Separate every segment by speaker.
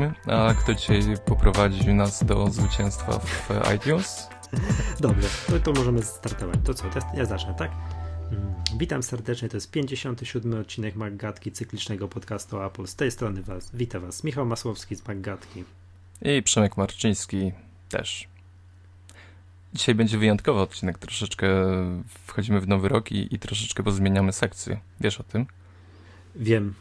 Speaker 1: zaczęliśmy, a kto dzisiaj poprowadzi nas do zwycięstwa w iTunes?
Speaker 2: Dobrze, to, to możemy startować. To co, ja zacznę, tak? Mm, witam serdecznie, to jest 57 odcinek Maggatki, cyklicznego podcastu Apple. Z tej strony was, witam was, Michał Masłowski z Maggatki.
Speaker 1: I Przemek Marczyński też. Dzisiaj będzie wyjątkowy odcinek, troszeczkę wchodzimy w nowy rok i, i troszeczkę pozmieniamy sekcję. Wiesz o tym?
Speaker 2: Wiem,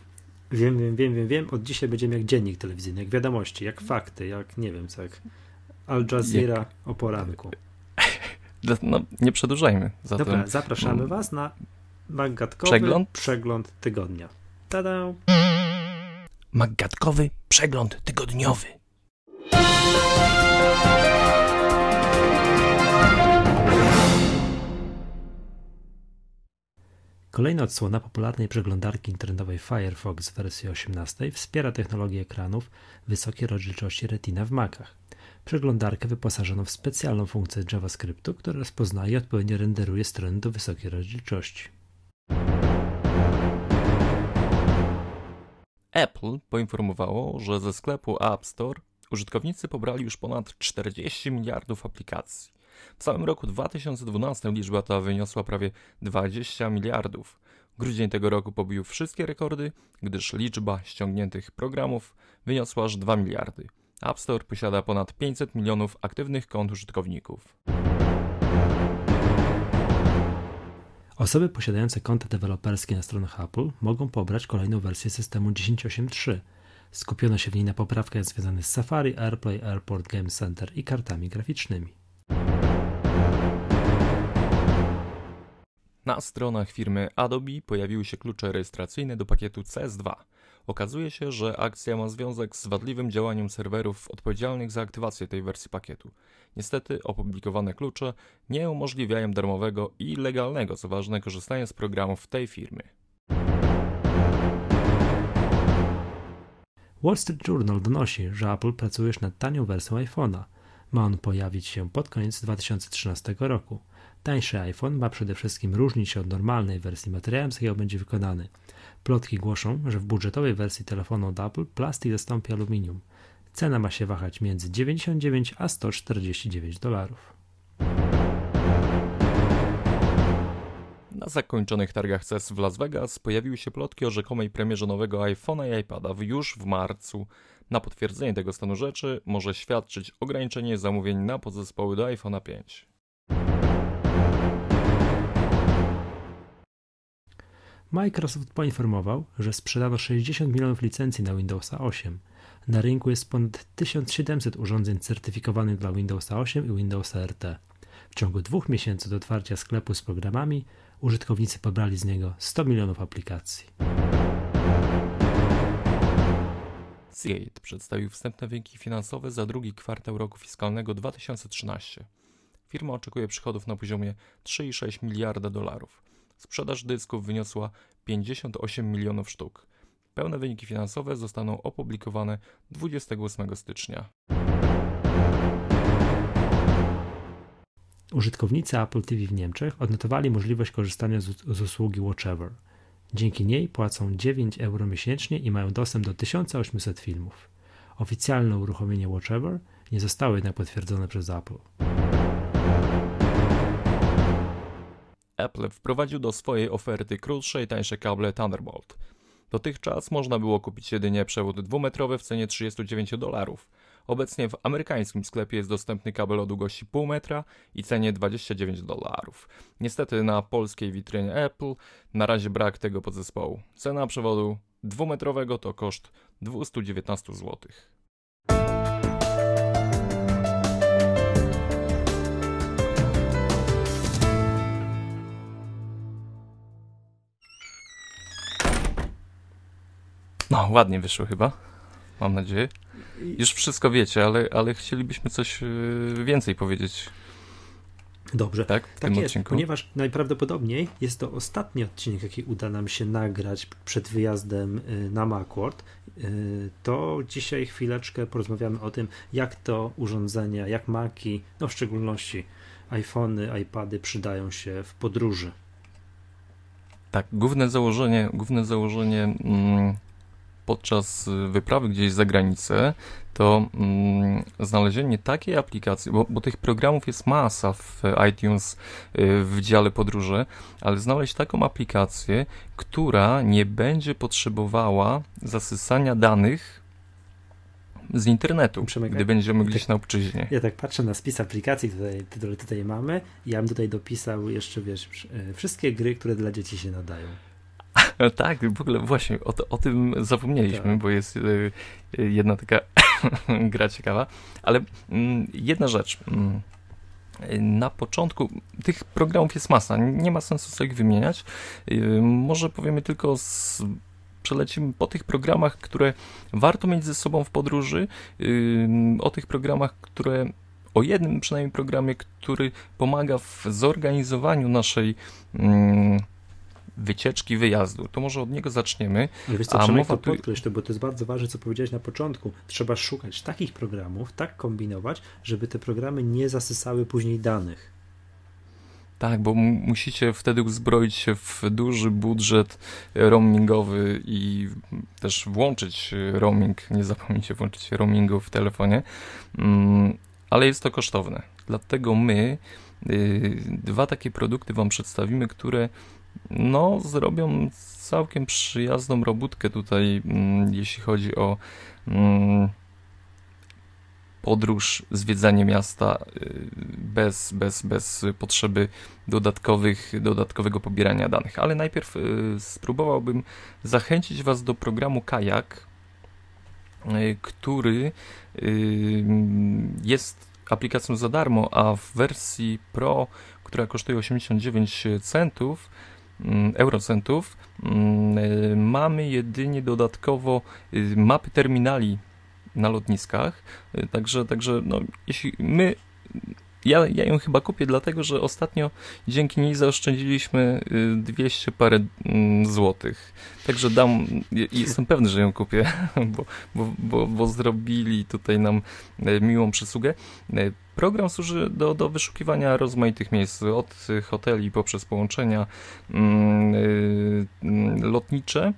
Speaker 2: wiem, wiem, wiem, wiem, wiem. Od dzisiaj będziemy jak dziennik telewizyjny, jak wiadomości, jak fakty, jak nie wiem co, jak Al Jazeera jak... o poranku.
Speaker 1: No, nie przedłużajmy.
Speaker 2: Zatem... Dobra, zapraszamy mm. was na magatkowy przegląd, przegląd tygodnia. Tada!
Speaker 1: Magatkowy przegląd tygodniowy.
Speaker 2: Kolejna odsłona popularnej przeglądarki internetowej Firefox w wersji 18 wspiera technologię ekranów wysokiej rozdzielczości Retina w Macach. Przeglądarkę wyposażono w specjalną funkcję JavaScriptu, która rozpoznaje i odpowiednio renderuje strony do wysokiej rozdzielczości.
Speaker 1: Apple poinformowało, że ze sklepu App Store użytkownicy pobrali już ponad 40 miliardów aplikacji. W całym roku 2012 liczba ta wyniosła prawie 20 miliardów. Grudzień tego roku pobił wszystkie rekordy, gdyż liczba ściągniętych programów wyniosła aż 2 miliardy. App Store posiada ponad 500 milionów aktywnych kont użytkowników.
Speaker 2: Osoby posiadające konta deweloperskie na stronach Apple mogą pobrać kolejną wersję systemu 10.8.3. Skupiono się w niej na poprawkach związanych z Safari, AirPlay, Airport Game Center i kartami graficznymi.
Speaker 1: Na stronach firmy Adobe pojawiły się klucze rejestracyjne do pakietu CS2. Okazuje się, że akcja ma związek z wadliwym działaniem serwerów odpowiedzialnych za aktywację tej wersji pakietu. Niestety opublikowane klucze nie umożliwiają darmowego i legalnego, co ważne, korzystania z programów tej firmy.
Speaker 2: Wall Street Journal donosi, że Apple pracuje nad tanią wersją iPhone'a. Ma on pojawić się pod koniec 2013 roku. Tańszy iPhone ma przede wszystkim różnić się od normalnej wersji materiałem, z jakiego będzie wykonany. Plotki głoszą, że w budżetowej wersji telefonu od Apple plastik zastąpi aluminium. Cena ma się wahać między 99 a 149 dolarów.
Speaker 1: Na zakończonych targach CES w Las Vegas pojawiły się plotki o rzekomej premierze nowego iPhone'a i iPada już w marcu. Na potwierdzenie tego stanu rzeczy może świadczyć ograniczenie zamówień na podzespoły do iPhone'a 5.
Speaker 2: Microsoft poinformował, że sprzedano 60 milionów licencji na Windowsa 8. Na rynku jest ponad 1700 urządzeń certyfikowanych dla Windowsa 8 i Windowsa RT. W ciągu dwóch miesięcy od otwarcia sklepu z programami użytkownicy pobrali z niego 100 milionów aplikacji.
Speaker 1: Seagate przedstawił wstępne wyniki finansowe za drugi kwartał roku fiskalnego 2013. Firma oczekuje przychodów na poziomie 3,6 miliarda dolarów. Sprzedaż dysków wyniosła 58 milionów sztuk. Pełne wyniki finansowe zostaną opublikowane 28 stycznia.
Speaker 2: Użytkownicy Apple TV w Niemczech odnotowali możliwość korzystania z, z usługi Watchever. Dzięki niej płacą 9 euro miesięcznie i mają dostęp do 1800 filmów. Oficjalne uruchomienie Watchever nie zostało jednak potwierdzone przez Apple.
Speaker 1: Apple wprowadził do swojej oferty krótsze i tańsze kable Thunderbolt. Dotychczas można było kupić jedynie przewód dwumetrowy w cenie 39 dolarów. Obecnie w amerykańskim sklepie jest dostępny kabel o długości pół metra i cenie 29 dolarów. Niestety na polskiej witrynie Apple na razie brak tego podzespołu. Cena przewodu dwumetrowego to koszt 219 zł. No, ładnie wyszło chyba. Mam nadzieję. Już wszystko wiecie, ale, ale chcielibyśmy coś y, więcej powiedzieć.
Speaker 2: Dobrze, tak, w tak tym jest, odcinku? ponieważ najprawdopodobniej jest to ostatni odcinek, jaki uda nam się nagrać przed wyjazdem y, na Macworld. Y, to dzisiaj chwileczkę porozmawiamy o tym, jak to urządzenia, jak Maki, no w szczególności iPhony, iPady przydają się w podróży.
Speaker 1: Tak, główne założenie, główne założenie mm, podczas wyprawy gdzieś za granicę, to mm, znalezienie takiej aplikacji, bo, bo, tych programów jest masa w iTunes y, w dziale podróże, ale znaleźć taką aplikację, która nie będzie potrzebowała zasysania danych z internetu, Przemek, gdy będziemy gdzieś tak, na obczyźnie.
Speaker 2: Ja tak patrzę na spis aplikacji, tutaj, które tutaj mamy ja bym tutaj dopisał jeszcze, wiesz, e, wszystkie gry, które dla dzieci się nadają.
Speaker 1: tak, w ogóle właśnie o, to, o tym zapomnieliśmy, tak. bo jest y, jedna taka gra ciekawa, ale mm, jedna rzecz. Mm, na początku tych programów jest masa, nie ma sensu sobie ich wymieniać. Y, może powiemy tylko z przelecimy po tych programach, które warto mieć ze sobą w podróży, o tych programach, które o jednym przynajmniej programie, który pomaga w zorganizowaniu naszej wycieczki, wyjazdu. To może od niego zaczniemy.
Speaker 2: Ale wiesz co, a mowa tu... podkreśl to, bo to jest bardzo ważne, co powiedziałeś na początku. Trzeba szukać takich programów, tak kombinować, żeby te programy nie zasysały później danych.
Speaker 1: Tak, bo musicie wtedy uzbroić się w duży budżet roamingowy i też włączyć roaming. Nie zapomnijcie włączyć roamingu w telefonie, mm, ale jest to kosztowne. Dlatego my y, dwa takie produkty Wam przedstawimy, które no, zrobią całkiem przyjazną robótkę tutaj, mm, jeśli chodzi o mm, podróż, zwiedzanie miasta y, bez, bez, bez potrzeby dodatkowych, dodatkowego pobierania danych. Ale najpierw y, spróbowałbym zachęcić Was do programu Kajak, y, który jest aplikacją za darmo, a w wersji Pro, która kosztuje 89 centów, eurocentów, mm, mamy jedynie dodatkowo mapy terminali na lotniskach. Y, także, także no, jeśli my ja, ja ją chyba kupię, dlatego że ostatnio dzięki niej zaoszczędziliśmy 200 y, parę mm, złotych. Także dam, jestem pewny, że ją kupię, bo, bo, bo, bo zrobili tutaj nam y, miłą przysługę. Program służy do, do wyszukiwania rozmaitych miejsc, od hoteli poprzez połączenia mm, lotnicze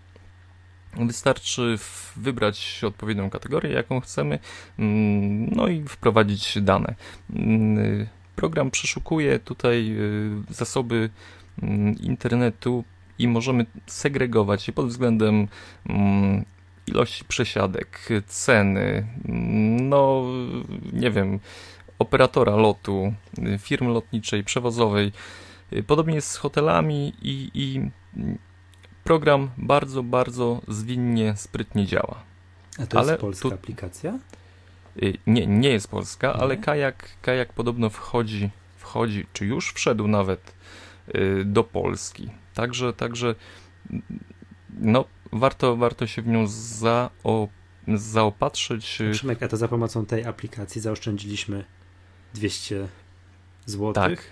Speaker 1: Wystarczy wybrać odpowiednią kategorię, jaką chcemy, mm, no i wprowadzić dane. Mm, program przeszukuje tutaj y, zasoby internetu i możemy segregować je pod względem ilości przesiadek, ceny, no nie wiem, operatora lotu, firmy lotniczej, przewozowej. Podobnie jest z hotelami i, i program bardzo, bardzo zwinnie, sprytnie działa.
Speaker 2: A to ale jest polska tu... aplikacja?
Speaker 1: Y, nie, nie jest polska, nie? ale kajak, kajak podobno wchodzi, wchodzi, czy już wszedł nawet y, do Polski. Także, także no, warto, warto się w nią zao, zaopatrzyć.
Speaker 2: Przemek, a to za pomocą tej aplikacji zaoszczędziliśmy 200 zł?
Speaker 1: Tak,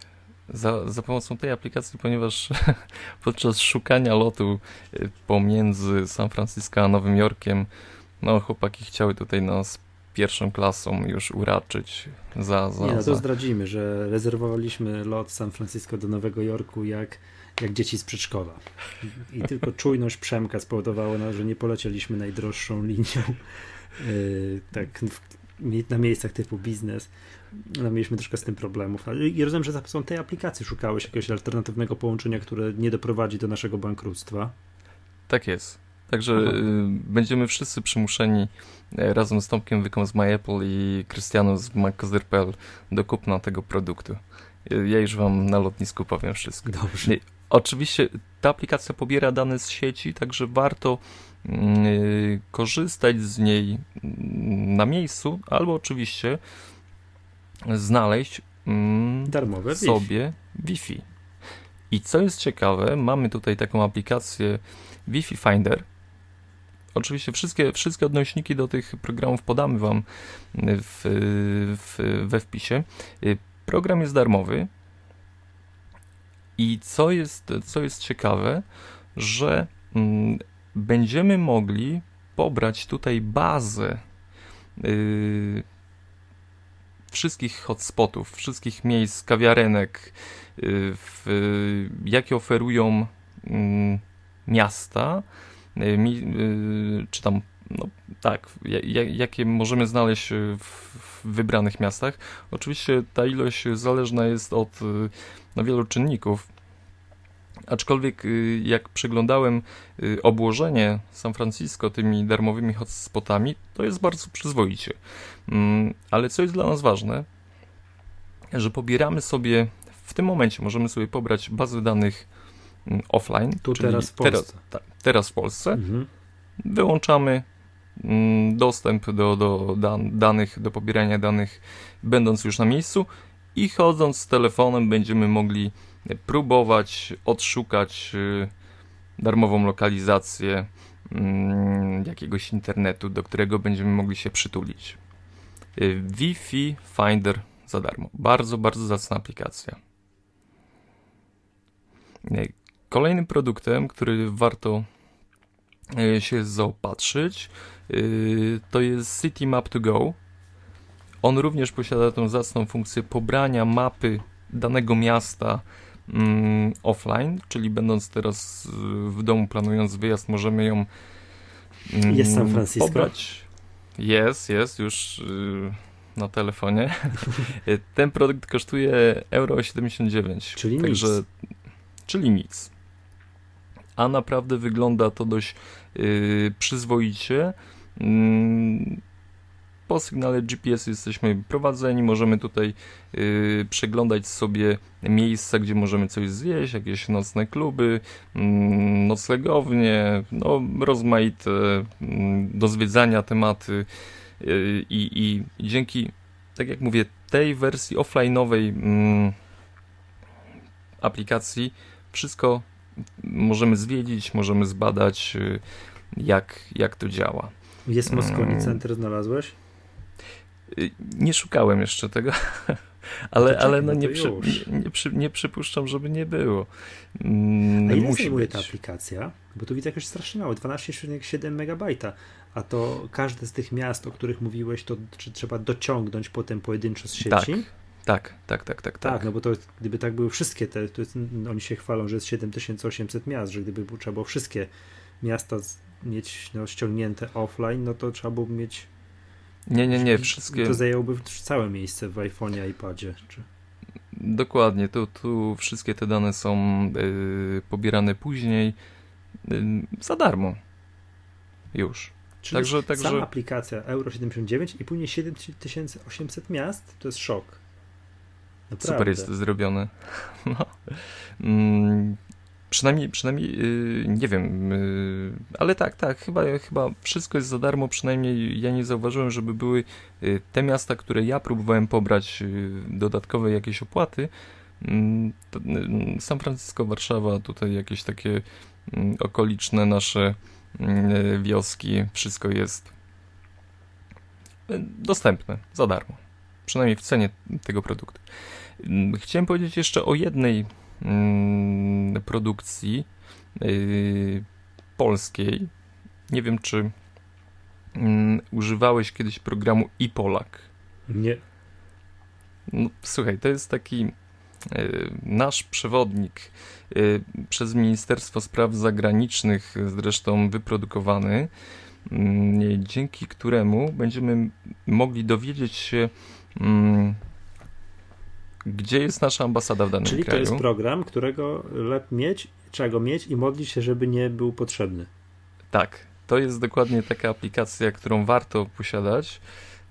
Speaker 1: za, za pomocą tej aplikacji, ponieważ podczas szukania lotu y, pomiędzy San Francisco a Nowym Jorkiem, no chłopaki chciały tutaj nas pierwszą klasą już uraczyć za... za
Speaker 2: Nie, no to zdradzimy, że rezerwowaliśmy lot San Francisco do Nowego Jorku jak, jak dzieci z przedszkola. I tylko czujność Przemka spowodowała, że nie polecieliśmy najdroższą linią yy, tak na miejscach typu biznes no, mieliśmy troszkę z tym problemów. I rozumiem, że za pomocą tej aplikacji szukałeś jakiegoś alternatywnego połączenia, które nie doprowadzi do naszego bankructwa.
Speaker 1: Tak jest. Także y, będziemy wszyscy przymuszeni y, razem z Tomkiem Wyką z MyApple i Krystianą z MacCozer.pl do kupna tego produktu. Y, ja już wam na lotnisku powiem wszystko.
Speaker 2: Dobrze.
Speaker 1: Oczywiście ta aplikacja pobiera dane z sieci, także warto korzystać z niej na miejscu, albo oczywiście znaleźć mm,
Speaker 2: darmowe
Speaker 1: sobie Wi-Fi. Wi-Fi. I co jest ciekawe, mamy tutaj taką aplikację Wi-Fi Finder. Oczywiście wszystkie, wszystkie odnośniki do tych programów podamy Wam w, w, we wpisie. Program jest darmowy. I co jest, co jest ciekawe, że mm, będziemy mogli pobrać tutaj bazę yy, wszystkich hotspotów, wszystkich miejsc, kawiarenek, y, w, jakie oferują mm, miasta, y, czy tam no tak, jakie możemy znaleźć w wybranych miastach. Oczywiście ta ilość zależna jest od no, wielu czynników, Aczkolwiek y, jak przeglądałem y, obłożenie San Francisco tymi darmowymi hotspotami, to jest bardzo przyzwoicie. Mm, ale co jest dla nas ważne, że pobieramy sobie w tym momencie możemy sobie pobrać bazę danych mm, offline.
Speaker 2: Tu teraz w Polsce.
Speaker 1: Teraz, teraz w Polsce. Mhm. Wyłączamy mm, dostęp do, do dan danych, do pobierania danych, będąc już na miejscu i chodząc z telefonem będziemy mogli próbować odszukać y, darmową lokalizację mm, jakiegoś internetu, do którego będziemy mogli się przytulić. Y, Wi-Fi Finder za darmo. Bardzo, bardzo zacna aplikacja. Y, kolejnym produktem, który warto się zaopatrzyć, to jest City Map to Go. On również posiada tę zacną funkcję pobrania mapy danego miasta mm, offline, czyli będąc teraz w domu, planując wyjazd, możemy ją
Speaker 2: mm, jest San Francisco.
Speaker 1: pobrać. Jest, jest już y, na telefonie. Ten produkt kosztuje euro 79.
Speaker 2: Czyli także, nic.
Speaker 1: Czyli nic. A naprawdę wygląda to dość y, przyzwoicie. Mm, po sygnale GPS jesteśmy prowadzeni, możemy tutaj yy, przeglądać sobie miejsca, gdzie możemy coś zjeść, jakieś nocne kluby, yy, noclegownie, no, rozmaite yy, do zwiedzania tematy yy, i dzięki, tak jak mówię, tej wersji offline'owej mm, aplikacji wszystko możemy zwiedzić, możemy zbadać, yy, jak, jak to działa.
Speaker 2: Jest Moscone mm. Center, znalazłeś?
Speaker 1: Y, nie szukałem jeszcze tego, ale, no ale no, no nie, przy, nie, przy, nie, przypuszczam, żeby nie było.
Speaker 2: Mm, A ile Musi zajmuje być. ta aplikacja? Bo tu widzę jakoś strasznie mało, 12,7 megabajta. A to każde z tych miast, o których mówiłeś, to czy trzeba dociągnąć potem pojedynczo z sieci?
Speaker 1: Tak. Tak, tak, tak, tak.
Speaker 2: Tak, no bo to gdyby tak były wszystkie te, to jest, oni się chwalą, że jest 7800 miast, że gdyby trzeba było wszystkie miasta mieć no, ściągnięte offline, no to trzeba było mieć
Speaker 1: nie, nie, nie, wszystkie...
Speaker 2: To zajęłoby całe miejsce w iPhone'ie, iPadzie, czy...
Speaker 1: Dokładnie, tu, tu wszystkie te dane są y, pobierane później y, za darmo. Już.
Speaker 2: Czyli także, także... sama aplikacja Euro 79 i później 7800 miast, to jest szok.
Speaker 1: Naprawdę. Super jest to zrobione. No. Mm, Przynajmniej, przynajmniej yy, nie wiem, yy, ale tak, tak, chyba, chyba wszystko jest za darmo, przynajmniej ja nie zauważyłem, żeby były yy, te miasta, które ja próbowałem pobrać y, dodatkowe jakieś opłaty. Mm, y, San Francisco, Warszawa, tutaj jakieś takie mm, okoliczne nasze y, wioski, wszystko jest dostępne za darmo, przynajmniej w cenie tego produktu. Chciałem powiedzieć jeszcze o jednej Mm, produkcji y, polskiej. Nie wiem, czy mm, używałeś kiedyś programu iPolak.
Speaker 2: Nie.
Speaker 1: No, słuchaj, to jest taki y, nasz przewodnik y, przez Ministerstwo Spraw Zagranicznych zresztą wyprodukowany, mm, dzięki któremu będziemy mogli dowiedzieć się gdzie jest nasza ambasada w danym
Speaker 2: Czyli
Speaker 1: kraju.
Speaker 2: Czyli to jest program, którego lepiej mieć, trzeba go mieć i modlić się, żeby nie był potrzebny.
Speaker 1: Tak, to jest dokładnie taka aplikacja, którą warto posiadać,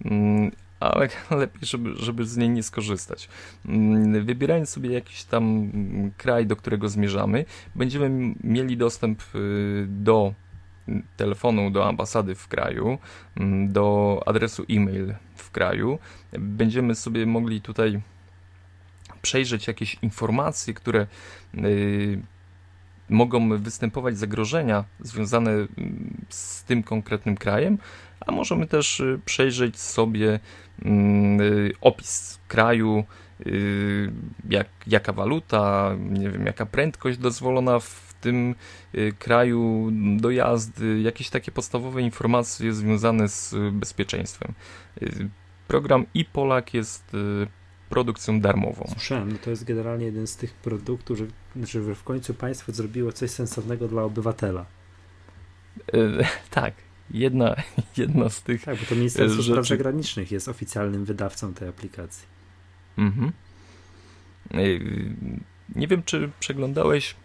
Speaker 1: mm, ale lepiej, żeby, żeby z niej nie skorzystać. Mm, wybierając sobie jakiś tam kraj, do którego zmierzamy, będziemy mieli dostęp y, do telefonu do ambasady w kraju, mm, do adresu e-mail w kraju. Będziemy sobie mogli tutaj przejrzeć jakieś informacje, które y, mogą występować zagrożenia związane y, z tym konkretnym krajem, a możemy też y, przejrzeć sobie opis kraju, jak, jaka waluta, nie wiem, jaka prędkość dozwolona w tym kraju do jazdy, jakieś takie podstawowe informacje związane z bezpieczeństwem. Program iPolak jest produkcją darmową.
Speaker 2: Słyszałem, no to jest generalnie jeden z tych produktów, że, że w końcu państwo zrobiło coś sensownego dla obywatela.
Speaker 1: Yy, tak, jedna, jedna z tych.
Speaker 2: Tak, bo to Ministerstwo
Speaker 1: rzeczy-
Speaker 2: Spraw Zagranicznych jest oficjalnym wydawcą tej aplikacji.
Speaker 1: Mhm. Yy, Nie wiem, czy przeglądałeś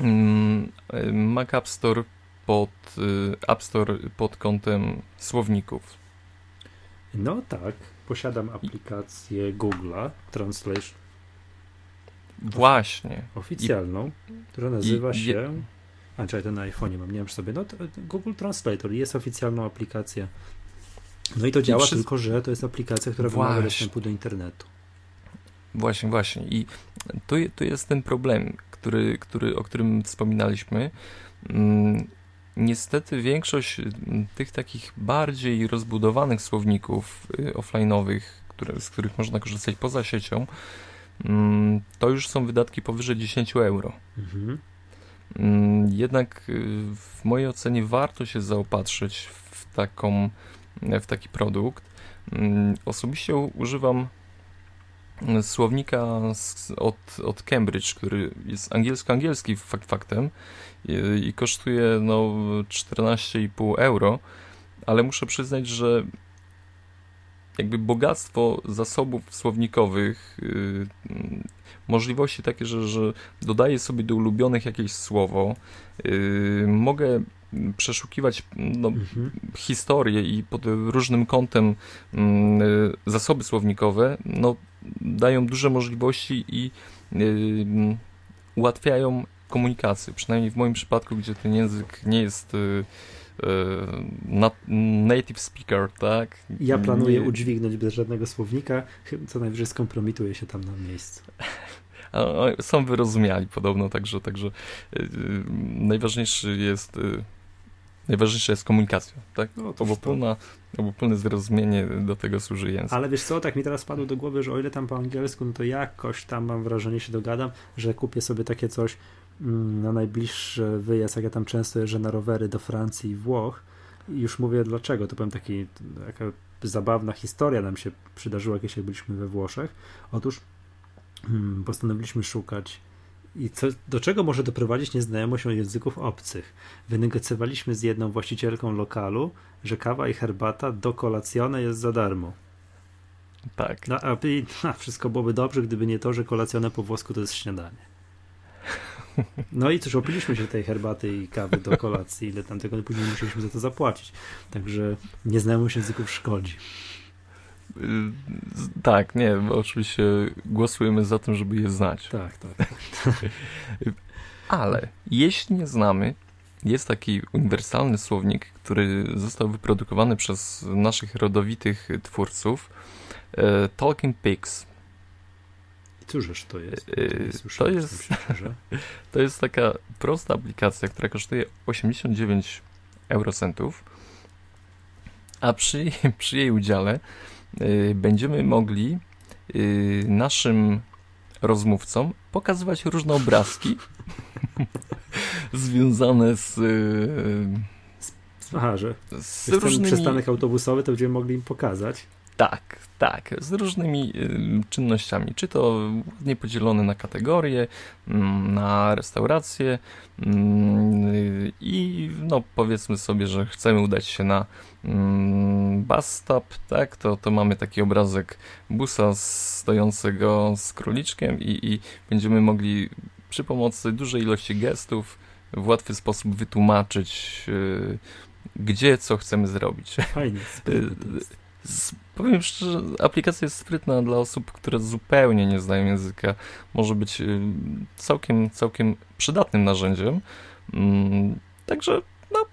Speaker 1: mm, Mac App Store pod App Store pod kątem słowników.
Speaker 2: No tak, posiadam aplikację Google'a Translation
Speaker 1: Właśnie.
Speaker 2: oficjalną, która nazywa
Speaker 1: i-
Speaker 2: się. A czekaj, to na iPhone'ie mam, nie wiem przy sobie. No Google Translator jest oficjalną aplikacją. No i to działa,
Speaker 1: wszystko-
Speaker 2: tylko że to jest aplikacja, która wymaga dostępu do internetu.
Speaker 1: Właśnie, właśnie. I tu, tu jest ten problem, który, który, o którym wspominaliśmy. Mm, Niestety większość mm, tych takich bardziej rozbudowanych słowników y, offline'owych, które, z których można korzystać poza siecią, mm, to już są wydatki powyżej 10 euro.
Speaker 2: Mhm.
Speaker 1: Mm, Jednak y, w mojej ocenie warto się zaopatrzyć w, taką, w taki produkt. Osobiście używam słownika z, od, od Cambridge, który jest angielsko-angielski fakt faktem i, i kosztuje no 14,5 euro, ale muszę przyznać, że jakby bogactwo zasobów słownikowych, y, mm, możliwości takie, że, że dodaję sobie do ulubionych jakieś słowo, y, mogę przeszukiwać no,
Speaker 2: Mhm.
Speaker 1: historię i pod różnym kątem mm, y, zasoby słownikowe no, dają duże możliwości i y, mm, ułatwiają komunikację. Przynajmniej w moim przypadku, gdzie ten język nie jest y, native speaker, tak?
Speaker 2: Ja planuję
Speaker 1: Nie-
Speaker 2: udźwignąć bez żadnego słownika, co najwyżej skompromituję się tam na miejscu.
Speaker 1: Są wyrozumiali podobno, także, także y, y, najważniejszy jest y, najważniejsza jest komunikacja, tak?
Speaker 2: No, to
Speaker 1: Obopólna, obopólne zrozumienie do tego służy język.
Speaker 2: Ale wiesz co, tak mi teraz padło do głowy, że o ile tam po angielsku, no to jakoś tam mam wrażenie, się dogadam, że kupię sobie takie coś na najbliższy wyjazd, jak ja tam często jeżdżę na rowery do Francji i Włoch i już mówię dlaczego, to powiem taki, taka zabawna historia nam się przydarzyła kiedyś, jak byliśmy we Włoszech. Otóż mm, postanowiliśmy szukać i co, do czego może doprowadzić nieznajomość języków obcych? Wynegocjowaliśmy z jedną właścicielką lokalu, że kawa i herbata do kolacjone jest za darmo.
Speaker 1: Tak.
Speaker 2: No, a, a wszystko byłoby dobrze, gdyby nie to, że kolacjone po włosku to jest śniadanie. No i cóż, opiliśmy się tej herbaty i kawy do kolacji, ile tam tego później musieliśmy za to zapłacić. Także nieznajomość języków szkodzi.
Speaker 1: Y, Tak, nie, oczywiście głosujemy za tym, żeby je znać.
Speaker 2: Tak, tak.
Speaker 1: Ale jeśli nie znamy, jest taki uniwersalny słownik, który został wyprodukowany przez naszych rodowitych twórców, e, Talking Pigs.
Speaker 2: I cóżeż to jest?
Speaker 1: Yy,
Speaker 2: To,
Speaker 1: jest-. To jest taka prosta aplikacja, która kosztuje 89 eurocentów, a przy, przy jej udziale y, będziemy mogli y, naszym rozmówcom pokazywać różne obrazki związane z, y,
Speaker 2: Aha, że
Speaker 1: z różnymi...
Speaker 2: przystanek autobusowy, to będziemy mogli im pokazać.
Speaker 1: Tak, tak, z różnymi y, czynnościami, czy to ładnie podzielone na kategorie, mm, na restauracje mm, y, i no powiedzmy sobie, że chcemy udać się na mm, bus stop, tak, to, to mamy taki obrazek busa stojącego z króliczkiem i, i będziemy mogli przy pomocy dużej ilości gestów w łatwy sposób wytłumaczyć, y, gdzie co chcemy zrobić.
Speaker 2: Fajnie.
Speaker 1: Powiem szczerze, aplikacja jest sprytna dla osób, które zupełnie nie znają języka. Może być y, całkiem, całkiem przydatnym narzędziem. Mm, także no,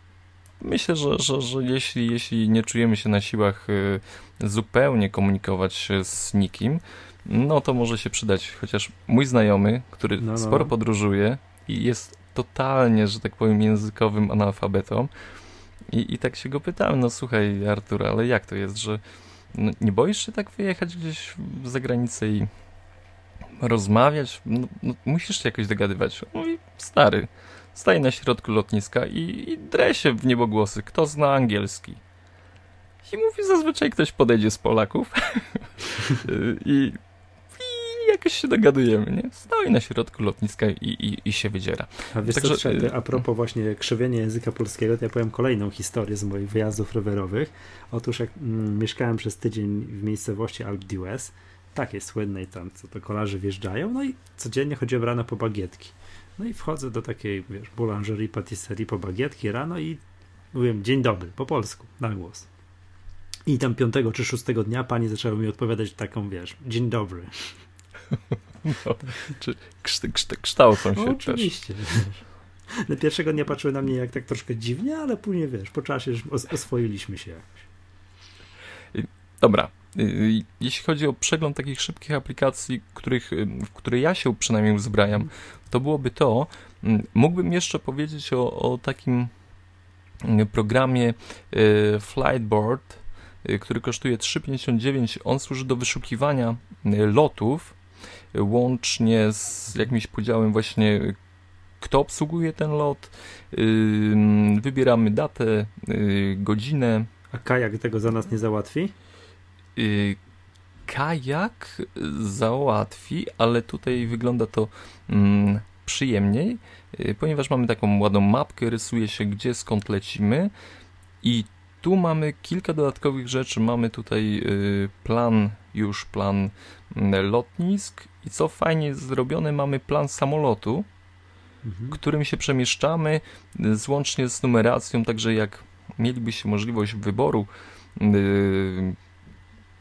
Speaker 1: myślę, że, że, że jeśli, jeśli nie czujemy się na siłach y, zupełnie komunikować się z nikim, no to może się przydać. Chociaż mój znajomy, który
Speaker 2: No, no.
Speaker 1: sporo podróżuje i jest totalnie, że tak powiem, językowym analfabetą, i, I tak się go pytałem, no słuchaj Artur, ale jak to jest, że no, nie boisz się tak wyjechać gdzieś za granicę i rozmawiać? No, no, musisz się jakoś dogadywać. Mówi, stary, staję na środku lotniska i, i drę się w niebogłosy, kto zna angielski? I mówi, zazwyczaj ktoś podejdzie z Polaków i, i jakoś się dogadujemy, nie? Stoi na środku lotniska i, i, i się wydziera.
Speaker 2: A wiesz Także, co, y, a propos właśnie krzywienia języka polskiego, to ja powiem kolejną historię z moich wyjazdów rowerowych. Otóż jak mm, mieszkałem przez tydzień w miejscowości Alp d'Huez, takiej słynnej tam, co to kolarze wjeżdżają, no i codziennie chodziłem rano po bagietki. No i wchodzę do takiej, wiesz, boulangerie, patisserie po bagietki rano i mówiłem dzień dobry, po polsku, na głos. I tam piątego czy szóstego dnia pani zaczęła mi odpowiadać taką, wiesz, dzień dobry.
Speaker 1: No, czy kszt, kszt, kształcą się no,
Speaker 2: Oczywiście. Też. Pierwszego dnia patrzyły na mnie jak tak troszkę dziwnie, ale później, wiesz, po czasie już oswoiliśmy się jakoś.
Speaker 1: Dobra. Y, jeśli chodzi o przegląd takich szybkich aplikacji, których, y, w które ja się przynajmniej uzbrajam, to byłoby to. Mm, mógłbym jeszcze powiedzieć o, o takim y, programie Flightboard, który kosztuje 3,59. On służy do wyszukiwania lotów, łącznie z jakimś podziałem właśnie kto obsługuje ten lot, wybieramy datę, godzinę.
Speaker 2: A Kajak tego za nas nie załatwi?
Speaker 1: Y, kajak załatwi, ale tutaj wygląda to mm, przyjemniej, y, ponieważ mamy taką ładną mapkę, rysuje się gdzie, skąd lecimy i tu mamy kilka dodatkowych rzeczy. Mamy tutaj y, plan, już plan mm, lotnisk i co fajnie zrobione, mamy plan samolotu, mhm. którym się przemieszczamy, złącznie z numeracją, także jak mielibyście możliwość wyboru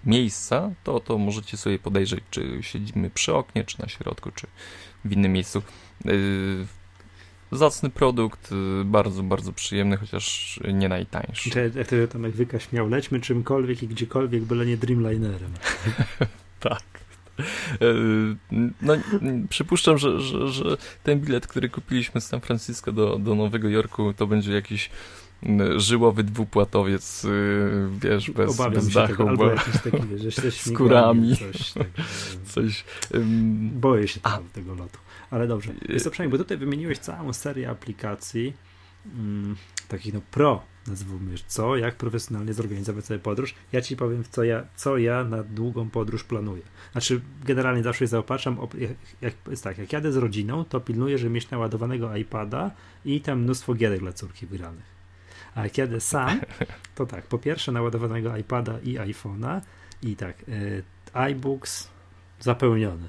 Speaker 1: miejsca, to, to możecie sobie podejrzeć, czy siedzimy przy oknie, czy na środku, czy w innym miejscu. Yy, zacny produkt, yy, bardzo, bardzo przyjemny, chociaż nie najtańszy.
Speaker 2: Czy, to tam jak Wykaś miał, lećmy czymkolwiek i gdziekolwiek, byle nie Dreamlinerem.
Speaker 1: tak. Yy, no, przypuszczam, że, że, że ten bilet, który kupiliśmy z San Francisco do, do Nowego Jorku, to będzie jakiś żyłowy dwupłatowiec, y, wiesz, bez, Obawiam bez dachu, tego,
Speaker 2: bo taki, wiesz,
Speaker 1: z kurami, coś, tak, coś
Speaker 2: um... Boję się tego, tego lotu. Ale dobrze, jest to przynajmniej, bo tutaj wymieniłeś całą serię aplikacji mm, takich no pro, nazwijmy co, jak profesjonalnie zorganizować sobie podróż. Ja ci powiem, co ja, co ja na długą podróż planuję. Znaczy, generalnie zawsze się zaopatrzam, jak, jak, jest tak, jak jadę z rodziną, to pilnuję, żeby mieć naładowanego iPada i tam mnóstwo gierek dla córki wygranych. A kiedy sam, to tak, po pierwsze naładowanego iPada i iPhone'a i tak, y, iBooks zapełniony.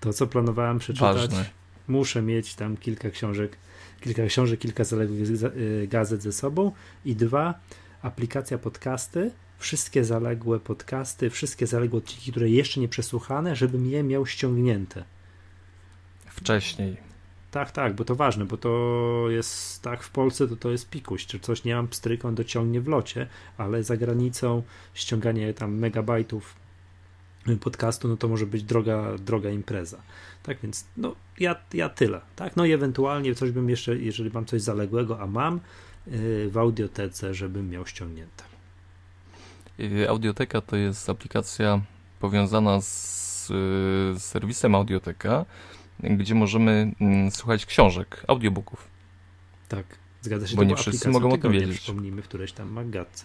Speaker 2: To, co planowałem przeczytać, Ważne. muszę mieć tam kilka książek, kilka książek, kilka zaległych y, gazet ze sobą i dwa, aplikacja podcasty, wszystkie zaległe podcasty, wszystkie zaległe odcinki, które jeszcze nie przesłuchane, żebym je miał ściągnięte.
Speaker 1: Wcześniej.
Speaker 2: Tak, tak, bo to ważne, bo to jest tak w Polsce to to jest pikuś, czy coś nie mam pstryk, on dociągnie w locie, ale za granicą ściąganie tam megabajtów podcastu, no to może być droga, droga impreza. Tak więc, no ja, ja tyle, tak, no i ewentualnie coś bym jeszcze, jeżeli mam coś zaległego, a mam yy, w audiotece, żebym miał ściągnięte.
Speaker 1: Y, audioteka to jest aplikacja powiązana z, z serwisem Audioteka, gdzie możemy mm, słuchać książek, audiobooków.
Speaker 2: Tak, zgadza się.
Speaker 1: Bo nie wszyscy mogą o tym wiedzieć.
Speaker 2: Przypomnijmy w którejś tam magatce.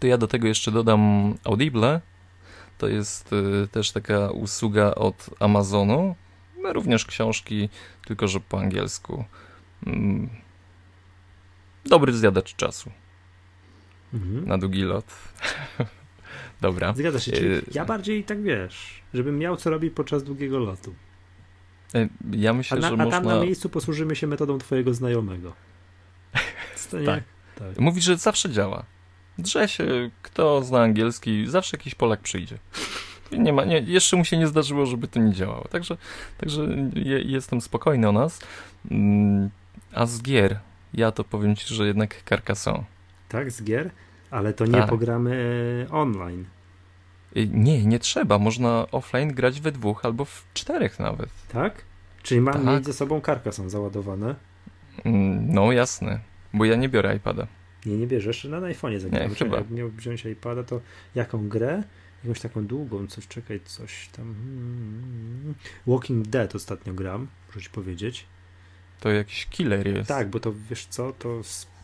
Speaker 1: To ja do tego jeszcze dodam Audible. To jest y, też taka usługa od Amazonu. Również książki, tylko że po angielsku. Mm. Dobry zjadacz czasu. Mhm. Na długi lot. Dobra.
Speaker 2: Zgadza się. Czyli y, ja bardziej tak wiesz, żebym miał co robić podczas długiego lotu.
Speaker 1: E, ja myślę,
Speaker 2: a, na,
Speaker 1: że
Speaker 2: a
Speaker 1: można...
Speaker 2: tam na miejscu posłużymy się metodą twojego znajomego.
Speaker 1: tak. tak. Mówi, że zawsze działa. Drze się, kto zna angielski, zawsze jakiś Polak przyjdzie. Nie ma, nie, jeszcze mu się nie zdarzyło, żeby to nie działało. Także, także je, jestem spokojny o nas. Mm, a z gier, ja to powiem ci, że jednak Carcassonne.
Speaker 2: Tak, z gier? Ale to nie tak. pogramy e, online.
Speaker 1: Y, nie, nie trzeba. Można offline grać we dwóch albo w czterech nawet.
Speaker 2: Tak? Czyli mam tak. mieć ze sobą są załadowane?
Speaker 1: Mm, no jasne, bo ja nie biorę iPada.
Speaker 2: Nie, nie bierzesz. Na iPhone'ie zagrałem. Chyba. Jak miał wziąć iPada, to jaką grę? Jakąś taką długą, coś, czekaj, coś tam. Walking Dead ostatnio gram, muszę ci powiedzieć.
Speaker 1: To jakiś killer jest.
Speaker 2: Tak, bo to wiesz co, to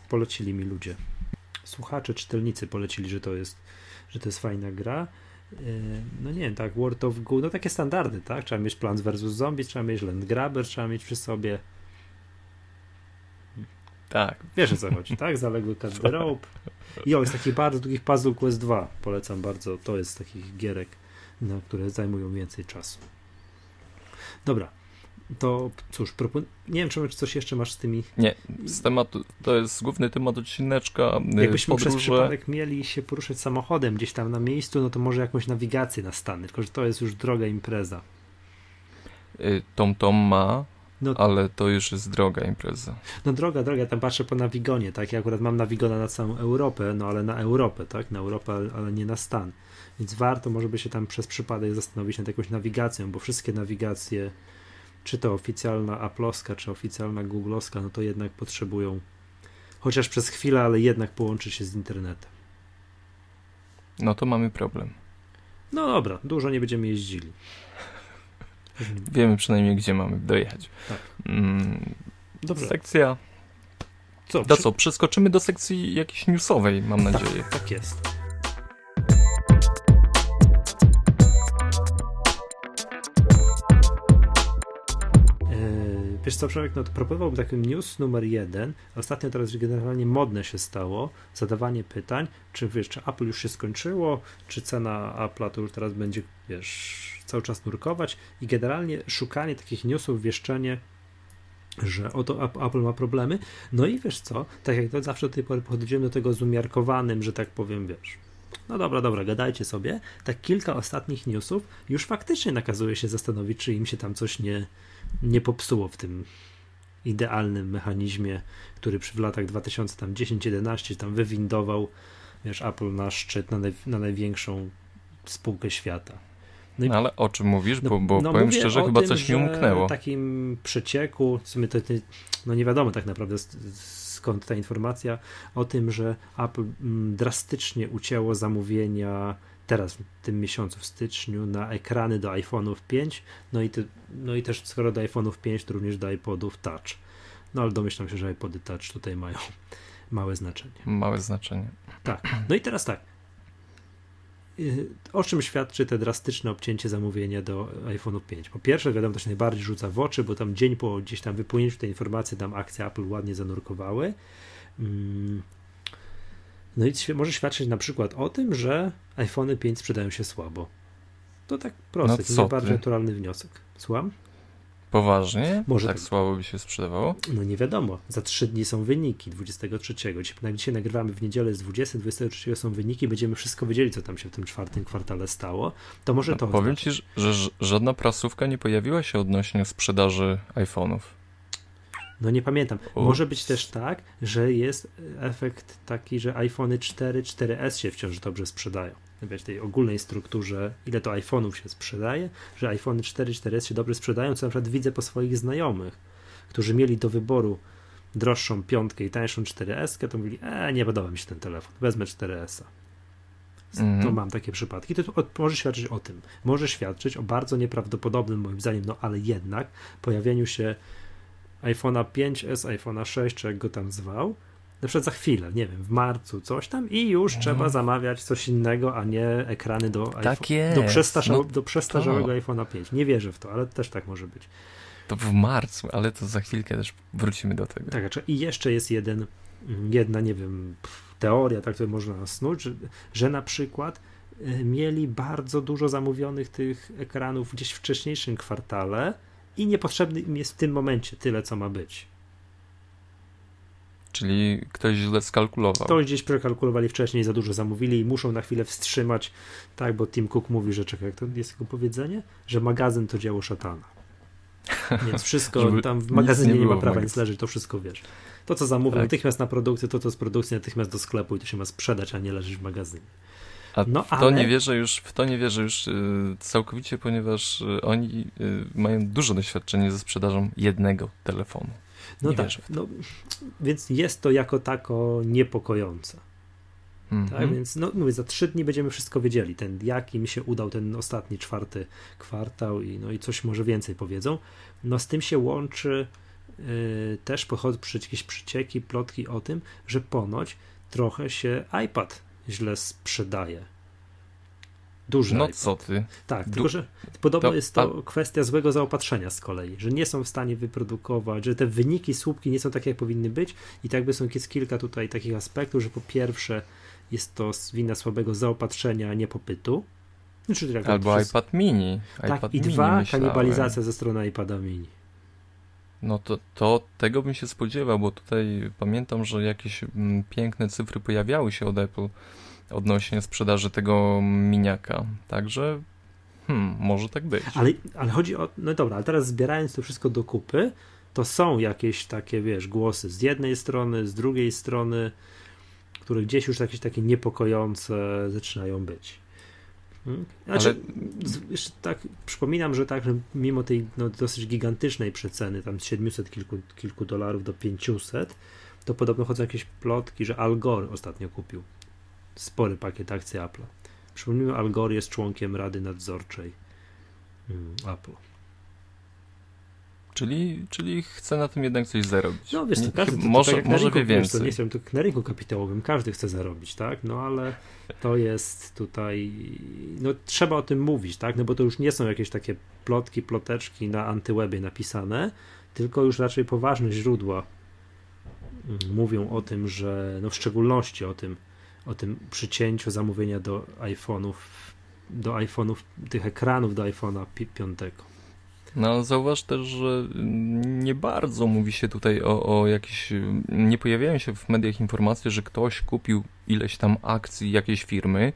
Speaker 2: polecili mi ludzie. Słuchacze, czytelnicy polecili, że to jest, że to jest fajna gra. no nie wiem, tak, World of Goo, no takie standardy, tak? Trzeba mieć Plants vs. Zombies, trzeba mieć Land Grabber, trzeba mieć przy sobie.
Speaker 1: Tak.
Speaker 2: Wiesz o co chodzi, tak? Zaległy Cut the Rope. Jest takich bardzo długich Puzzle Quest 2. Polecam bardzo. To jest takich gierek, no, które zajmują więcej czasu. Dobra. To cóż, propon- nie wiem, czy coś jeszcze masz z tymi.
Speaker 1: Nie, z tematu, to jest główny temat odcineczka.
Speaker 2: Jakbyśmy
Speaker 1: podróże.
Speaker 2: przez przypadek mieli się poruszać samochodem gdzieś tam na miejscu, no to może jakąś nawigację na Stany, tylko że to jest już droga impreza.
Speaker 1: Tom Tom ma,
Speaker 2: no,
Speaker 1: ale to już jest droga impreza.
Speaker 2: No droga, droga, ja tam patrzę po Navigonie, tak? Ja akurat mam Navigona na całą Europę, no ale na Europę, tak? Na Europę, ale nie na stan. Więc warto może by się tam przez przypadek zastanowić nad jakąś nawigacją, bo wszystkie nawigacje, czy to oficjalna Apple'owska, czy oficjalna Google'owska, no to jednak potrzebują chociaż przez chwilę, ale jednak połączyć się z internetem.
Speaker 1: No to mamy problem.
Speaker 2: No dobra, dużo nie będziemy jeździli.
Speaker 1: Wiemy przynajmniej, gdzie mamy dojechać.
Speaker 2: Tak.
Speaker 1: Mm,
Speaker 2: Dobrze.
Speaker 1: Sekcja.
Speaker 2: Co?
Speaker 1: To co, przeskoczymy do sekcji jakiejś newsowej, mam nadzieję.
Speaker 2: Tak jest. Wiesz co, Przemek, no to proponowałbym taki news numer jeden. Ostatnio teraz generalnie modne się stało zadawanie pytań, czy wiesz, czy Apple już się skończyło, czy cena Apple'a to już teraz będzie, wiesz, cały czas nurkować i generalnie szukanie takich newsów, wieszczenie, że oto Apple ma problemy. No i wiesz co, tak jak to zawsze do tej pory podchodzimy do tego z umiarkowanym, że tak powiem, wiesz, no dobra, dobra, gadajcie sobie. Tak kilka ostatnich newsów już faktycznie nakazuje się zastanowić, czy im się tam coś nie, nie popsuło w tym idealnym mechanizmie, który przy w latach 2010-11 tam wywindował wiesz, Apple na szczyt, na, naj, na największą spółkę świata.
Speaker 1: No, i, no ale o czym mówisz? Bo, bo no, powiem szczerze, chyba tym, coś mi umknęło.
Speaker 2: W takim przecieku, w sumie to, no nie wiadomo tak naprawdę skąd ta informacja o tym, że Apple mm, drastycznie ucięło zamówienia teraz w tym miesiącu, w styczniu, na ekrany do iPhone'ów 5, no i, no i też skoro do iPhone'ów 5, to również do iPodów Touch. No ale domyślam się, że iPody Touch tutaj mają małe znaczenie.
Speaker 1: Małe znaczenie.
Speaker 2: Tak. No i teraz tak. Y, o czym świadczy te drastyczne obcięcie zamówienia do iPhone'u 5? Po pierwsze, wiadomo, to się najbardziej rzuca w oczy, bo tam dzień po gdzieś tam wypłynięciu tej informacji, tam akcje Apple ładnie zanurkowały. Mm, no i może świadczyć na przykład o tym, że iPhone 5 sprzedają się słabo. To tak proste, no najbardziej naturalny wniosek. Słucham?
Speaker 1: Poważnie? Może tak, tak słabo by się sprzedawało?
Speaker 2: No nie wiadomo. Za trzy dni są wyniki 23. Dzisiaj, nagrywamy w niedzielę z 20, 23 są wyniki, będziemy wszystko wiedzieli, co tam się w tym czwartym kwartale stało. To może no, to.
Speaker 1: Powiem oznaczać. ci, że, że żadna prasówka nie pojawiła się odnośnie sprzedaży iPhone'ów.
Speaker 2: No nie pamiętam. Może być też tak, że jest efekt taki, że iPhony 4, 4S się wciąż dobrze sprzedają. Wiesz, tej ogólnej strukturze, ile to iPhone'ów się sprzedaje, że iPhony 4, 4S się dobrze sprzedają, co na przykład widzę po swoich znajomych, którzy mieli do wyboru droższą piątkę i tańszą 4S, to mówili, e, nie podoba mi się ten telefon, wezmę 4S-a. Mm. To mam takie przypadki. To może świadczyć o tym. Może świadczyć o bardzo nieprawdopodobnym, moim zdaniem, no ale jednak pojawieniu się iPhone'a 5S, iPhone'a 6, czy jak go tam zwał, na przykład za chwilę, nie wiem, w marcu coś tam i już no. trzeba zamawiać coś innego, a nie ekrany do,
Speaker 1: tak iPhone,
Speaker 2: do, przestarza, no, do przestarzałego iPhone'a 5. Nie wierzę w to, ale też tak może być.
Speaker 1: To w marcu, ale to za chwilkę też wrócimy do tego.
Speaker 2: Tak, i jeszcze jest jeden, jedna, nie wiem, teoria, tak to można snuć, że, że na przykład y, mieli bardzo dużo zamówionych tych ekranów gdzieś w wcześniejszym kwartale, i niepotrzebny im jest w tym momencie tyle, co ma być.
Speaker 1: Czyli ktoś źle skalkulował.
Speaker 2: Ktoś gdzieś przekalkulowali wcześniej, za dużo zamówili i muszą na chwilę wstrzymać, tak, bo Tim Cook mówi, że czekaj, jak to jest jego powiedzenie? Że magazyn to dzieło szatana. Więc wszystko tam w magazynie nie, nie ma prawa nic leżeć, to wszystko wiesz. To, co zamówią tak. natychmiast na produkcję, to, co z produkcji natychmiast do sklepu i to się ma sprzedać, a nie leżeć w magazynie.
Speaker 1: A no, w, to nie wierzę już, w to nie wierzę już y, całkowicie, ponieważ y, oni y, mają duże doświadczenie ze sprzedażą jednego telefonu.
Speaker 2: No
Speaker 1: nie
Speaker 2: tak, no, więc jest to jako tako niepokojące. Mm -hmm. Tak, więc no, mówię, za trzy dni będziemy wszystko wiedzieli, ten, jak im się udał ten ostatni, czwarty kwartał i, no, i coś może więcej powiedzą. No z tym się łączy yy, też pochodzą jakieś przycieki, plotki o tym, że ponoć trochę się iPad źle sprzedaje. Duży
Speaker 1: No
Speaker 2: iPad.
Speaker 1: co ty?
Speaker 2: Tak,
Speaker 1: Du-
Speaker 2: tylko że podobno
Speaker 1: to-
Speaker 2: jest to kwestia złego zaopatrzenia z kolei, że nie są w stanie wyprodukować, że te wyniki słupki nie są takie, jak powinny być i tak by są jest kilka tutaj takich aspektów, że po pierwsze jest to wina słabego zaopatrzenia, nie popytu. Znaczy, jak
Speaker 1: Albo
Speaker 2: przez-
Speaker 1: iPad mini.
Speaker 2: Tak,
Speaker 1: iPad
Speaker 2: i
Speaker 1: mini
Speaker 2: dwa,
Speaker 1: myślałem.
Speaker 2: kanibalizacja ze strony iPada mini.
Speaker 1: No to, to tego bym się spodziewał, bo tutaj pamiętam, że jakieś mm, piękne cyfry pojawiały się od Apple odnośnie sprzedaży tego miniaka. Także hmm, może tak być.
Speaker 2: Ale, ale chodzi o. No dobra, ale teraz zbierając to wszystko do kupy, to są jakieś takie, wiesz, głosy z jednej strony, z drugiej strony, które gdzieś już jakieś takie niepokojące zaczynają być. Hmm? Znaczy, z- jeszcze tak przypominam, że tak, że mimo tej no, dosyć gigantycznej przeceny, tam z 700 kilku, kilku dolarów do 500, to podobno chodzą jakieś plotki, że Al Gore ostatnio kupił spory pakiet akcji Apple'a. Przypomnijmy, Al Gore jest członkiem Rady Nadzorczej mm, Apple.
Speaker 1: Czyli, czyli chce na tym jednak coś zarobić.
Speaker 2: No wiesz, to każdy, to,
Speaker 1: może
Speaker 2: tak jak na
Speaker 1: może
Speaker 2: rynku,
Speaker 1: wie
Speaker 2: wiesz, to
Speaker 1: więcej.
Speaker 2: nie wiem, to na rynku kapitałowym każdy chce zarobić, tak? No ale to jest tutaj, no trzeba o tym mówić, tak? No bo to już nie są jakieś takie plotki, ploteczki na antywebie napisane, tylko już raczej poważne źródła mm, mówią o tym, że no w szczególności o tym, o tym przycięciu zamówienia do iPhone'ów, do iPhone'ów, tych ekranów do iPhone'a 5.
Speaker 1: No, zauważ też, że nie bardzo mówi się tutaj o, o jakichś. Nie pojawiają się w mediach informacje, że ktoś kupił ileś tam akcji jakiejś firmy,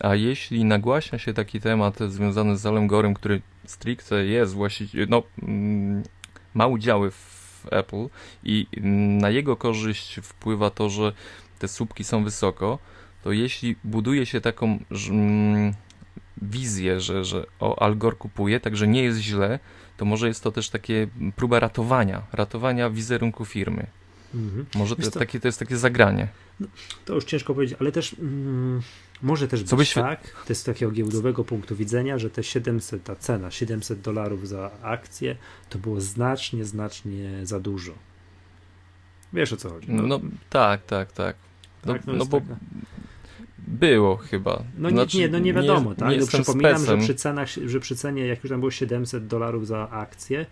Speaker 1: a jeśli nagłaśnia się taki temat związany z Alem Gorem, który stricte jest właścicielem, no, mm, ma udziały w Apple i na jego korzyść wpływa to, że te słupki są wysoko, to jeśli buduje się taką mm, wizję, że, że o Al Gore kupuje, także nie jest źle, to może jest to też takie próba ratowania, ratowania wizerunku firmy.
Speaker 2: Mhm.
Speaker 1: Może to, takie, to jest takie zagranie.
Speaker 2: To już ciężko powiedzieć, ale też mm, może też
Speaker 1: Co
Speaker 2: być tak, to jest z takiego giełdowego punktu widzenia, że te 700, ta cena 700 dolarów za akcję, to było znacznie, znacznie za dużo. Wiesz o co chodzi?
Speaker 1: No, tak, tak, tak. No,
Speaker 2: tak,
Speaker 1: no bo
Speaker 2: taka-
Speaker 1: było chyba.
Speaker 2: No nie,
Speaker 1: Znaczy,
Speaker 2: nie, no nie wiadomo,
Speaker 1: nie
Speaker 2: tak? No
Speaker 1: jestem
Speaker 2: przypominam, że
Speaker 1: specem.
Speaker 2: przy cenach, że przy cenie, jak już tam było 700 dolarów za akcję,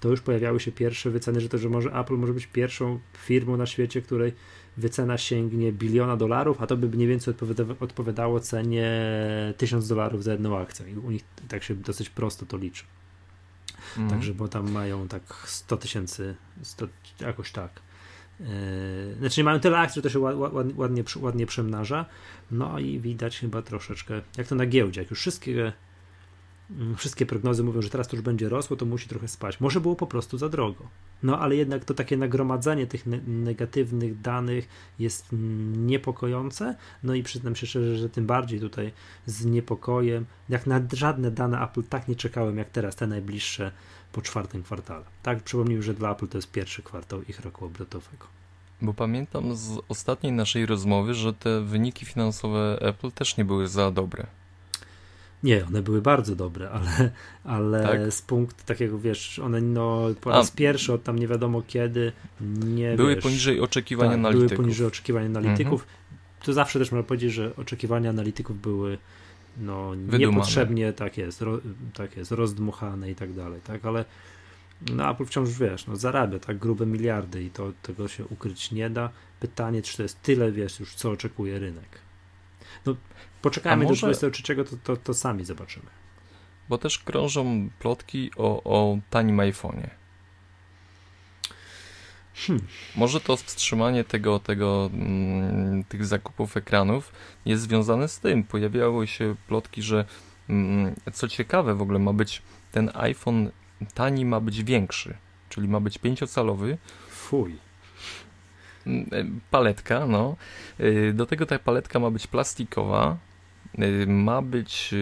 Speaker 2: to już pojawiały się pierwsze wyceny, że to, że może Apple może być pierwszą firmą na świecie, której wycena sięgnie biliona dolarów, a to by mniej więcej odpowiada, odpowiadało cenie 1000 dolarów za jedną akcję. I u nich tak się dosyć prosto to liczy.
Speaker 1: Mhm.
Speaker 2: Także, bo tam mają tak 100 tysięcy, 100, jakoś tak. Yy, znaczy nie mają tyle akcji, że to się ład, ład, ładnie, przy- ładnie przemnaża. No i widać chyba troszeczkę, jak to na giełdzie, jak już wszystkie, mm, wszystkie prognozy mówią, że teraz to już będzie rosło, to musi trochę spać. Może było po prostu za drogo. No ale jednak to takie nagromadzenie tych ne- negatywnych danych jest niepokojące. No i przyznam się szczerze, że tym bardziej tutaj z niepokojem, jak na żadne dane Apple tak nie czekałem jak teraz, te najbliższe po czwartym kwartale. Tak, przypomnijmy, że dla Apple to jest pierwszy kwartał ich roku obrotowego.
Speaker 1: Bo pamiętam z ostatniej naszej rozmowy, że te wyniki finansowe Apple też nie były za dobre.
Speaker 2: Nie, one były bardzo dobre, ale, ale
Speaker 1: Tak?
Speaker 2: z punktu takiego, wiesz, one no po
Speaker 1: A.
Speaker 2: raz pierwszy od tam nie wiadomo kiedy nie
Speaker 1: Były
Speaker 2: wiesz,
Speaker 1: poniżej oczekiwań
Speaker 2: tak,
Speaker 1: analityków.
Speaker 2: Były poniżej oczekiwań analityków. To zawsze też można powiedzieć, że oczekiwania analityków były no,
Speaker 1: Wydumane.
Speaker 2: niepotrzebnie tak jest, ro, tak jest, rozdmuchane i tak dalej, tak, ale no Apple wciąż, wiesz, no zarabia tak grube miliardy i to tego się ukryć nie da. Pytanie, czy to jest tyle, wiesz, już co oczekuje rynek. No, poczekajmy
Speaker 1: A
Speaker 2: do
Speaker 1: może-
Speaker 2: 23, to, to, to sami zobaczymy.
Speaker 1: Bo też krążą plotki o, o tanim iPhone'ie.
Speaker 2: Hmm.
Speaker 1: Może to wstrzymanie tego, tego, mm, tych zakupów ekranów jest związane z tym. Pojawiały się plotki, że mm, co ciekawe w ogóle ma być ten iPhone tani ma być większy, czyli ma być pięciocalowy,
Speaker 2: Fuj.
Speaker 1: Mm, e, paletka, no. Y, Do tego ta paletka ma być plastikowa, y, ma być...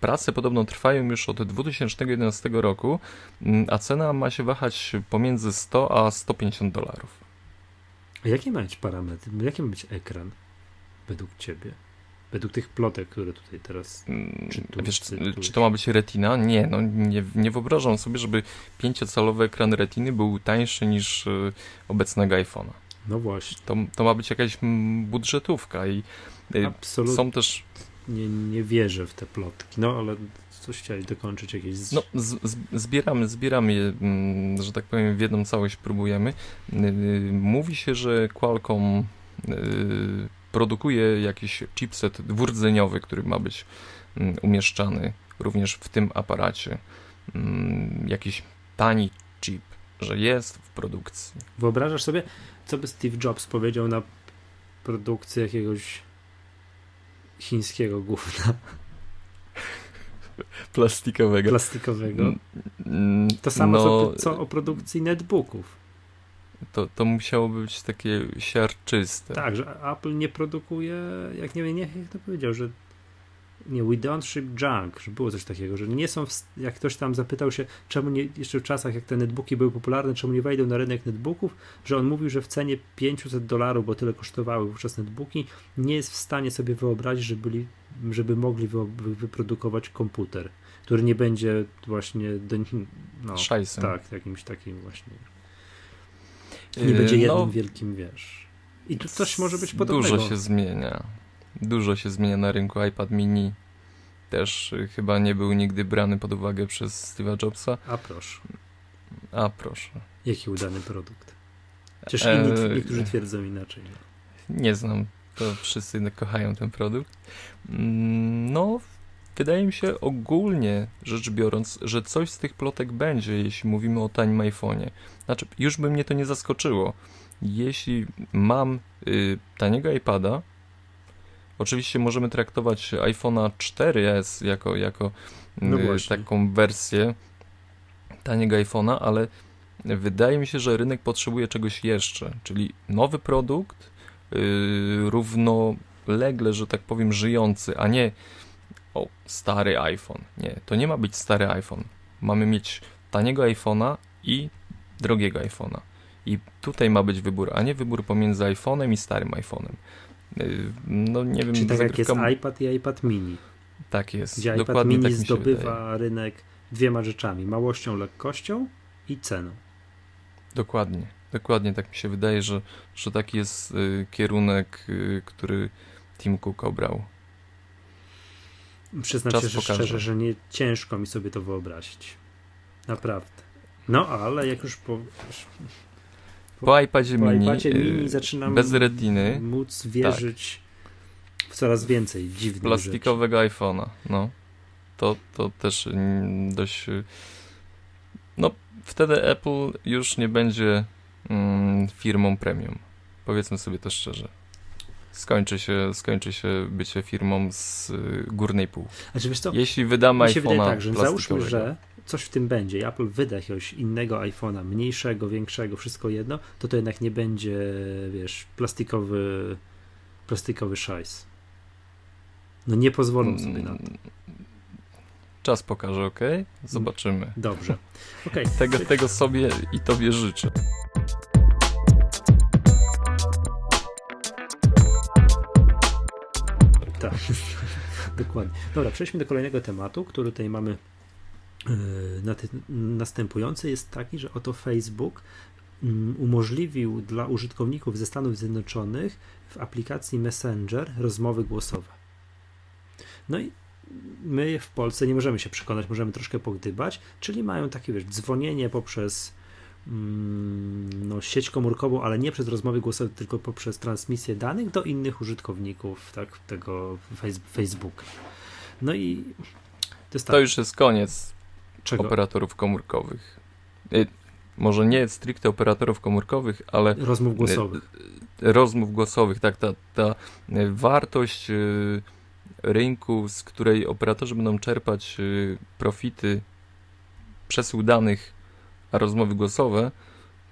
Speaker 1: Prace podobno trwają już od 2011 roku, mm, a cena ma się wahać pomiędzy 100 a 150 dolarów.
Speaker 2: A jakie ma być parametry? Jaki ma być ekran według ciebie? Według tych plotek, które tutaj teraz
Speaker 1: Mm, Wiesz,
Speaker 2: czy
Speaker 1: to ma być retina? Nie, no nie, nie wyobrażam sobie, żeby pięciocalowy ekran retiny był tańszy niż y, obecnego iPhone'a.
Speaker 2: No właśnie.
Speaker 1: To, to ma być jakaś mm, budżetówka i y, są też
Speaker 2: nie, nie wierzę w te plotki. No ale coś chciałeś dokończyć jakieś.
Speaker 1: No, z, z, zbieramy, zbieramy je, mm, że tak powiem, w jedną całość próbujemy. Y, mówi się, że Qualcomm y, produkuje jakiś chipset dwurdzeniowy, który ma być mm, umieszczany również w tym aparacie. Mm, jakiś tani chip, że jest w produkcji.
Speaker 2: Wyobrażasz sobie, co by Steve Jobs powiedział na produkcję jakiegoś chińskiego gówna?
Speaker 1: Plastikowego.
Speaker 2: Plastikowego. To samo, no, co, co o produkcji netbooków.
Speaker 1: To, to musiało być takie siarczyste.
Speaker 2: Tak, że Apple nie produkuje, jak nie wiem, nie, jak to powiedział, że nie, we don't ship junk, że było coś takiego, że nie są, w, jak ktoś tam zapytał się, czemu nie, jeszcze w czasach, jak te netbooki były popularne, czemu nie wejdą na rynek netbooków, że on mówił, że w cenie 500 dolarów, bo tyle kosztowały wówczas netbooki, nie jest w stanie sobie wyobrazić, żeby, byli, żeby mogli wy, wyprodukować komputer, który nie będzie właśnie do,
Speaker 1: no, Szajsem.
Speaker 2: tak, jakimś takim właśnie nie yy, będzie jednym no, wielkim, wiesz. I tu coś może być podobnego.
Speaker 1: Dużo się zmienia. Dużo się zmienia na rynku. iPad mini też y, chyba nie był nigdy brany pod uwagę przez Steve'a Jobsa.
Speaker 2: A proszę.
Speaker 1: A proszę.
Speaker 2: Jaki udany produkt. Chociaż inni, e... niektórzy twierdzą inaczej.
Speaker 1: Nie znam. To wszyscy kochają ten produkt. Mm, no, wydaje mi się ogólnie rzecz biorąc, że coś z tych plotek będzie, jeśli mówimy o tanim iPhone'ie. Znaczy, już by mnie to nie zaskoczyło. Jeśli mam y, taniego iPada, Oczywiście możemy traktować iPhone'a 4S jako, jako no y, taką wersję taniego iPhone'a, ale wydaje mi się, że rynek potrzebuje czegoś jeszcze, czyli nowy produkt, yy, równolegle, że tak powiem, żyjący, a nie o, stary iPhone. Nie, to nie ma być stary iPhone. Mamy mieć taniego iPhone'a i drogiego iPhone'a. I tutaj ma być wybór, a nie wybór pomiędzy iPhone'em i starym iPhone'em. Y, no nie wiem.
Speaker 2: Czyli tak jak jest iPad i iPad mini.
Speaker 1: Tak jest.
Speaker 2: Gdzie iPad mini tak zdobywa rynek dwiema rzeczami. Małością, lekkością i ceną.
Speaker 1: Dokładnie. Dokładnie tak mi się wydaje, że, że taki jest y, kierunek, y, który Tim Cook obrał.
Speaker 2: Przyznam Czas się że szczerze, że nie ciężko mi sobie to wyobrazić. Naprawdę. No, ale jak już po,
Speaker 1: po iPadzie
Speaker 2: po
Speaker 1: mini,
Speaker 2: iPadzie mini y, zaczynam
Speaker 1: bez retiny
Speaker 2: móc wierzyć tak. w coraz więcej dziwnych
Speaker 1: Plastikowego iPhone'a, no. To, to też dość... Y, no, wtedy Apple już nie będzie mm, firmą premium. Powiedzmy sobie to szczerze. Skończy się, skończy się bycie firmą z y, górnej pół.
Speaker 2: Znaczy, wiesz co,
Speaker 1: Jeśli wydamy iPhone'a tak, że
Speaker 2: załóżmy, że coś w tym będzie. Apple wyda jakiegoś innego iPhone'a, mniejszego, większego, wszystko jedno, to to jednak nie będzie, wiesz, plastikowy, plastikowy szajs. No nie pozwolą sobie na to.
Speaker 1: Czas pokaże, ok? Zobaczymy.
Speaker 2: Dobrze. Okay.
Speaker 1: tego, tego sobie i tobie życzę.
Speaker 2: Tak, dokładnie. Dobra, przejdźmy do kolejnego tematu, który tutaj mamy następujący jest taki, że oto Facebook mm, umożliwił dla użytkowników ze Stanów Zjednoczonych w aplikacji Messenger rozmowy głosowe. No i my w Polsce nie możemy się przekonać, możemy troszkę pogdybać, czyli mają takie, wiesz, dzwonienie poprzez mm, no, sieć komórkową, ale nie przez rozmowy głosowe, tylko poprzez transmisję danych do innych użytkowników tak, tego Facebooka. No i
Speaker 1: to, tak. to już jest koniec Czego? operatorów komórkowych. Y, może nie stricte operatorów komórkowych, ale
Speaker 2: rozmów głosowych.
Speaker 1: Y, rozmów głosowych, tak, ta, ta wartość y, rynku, z której operatorzy będą czerpać profity przesył danych, a rozmowy głosowe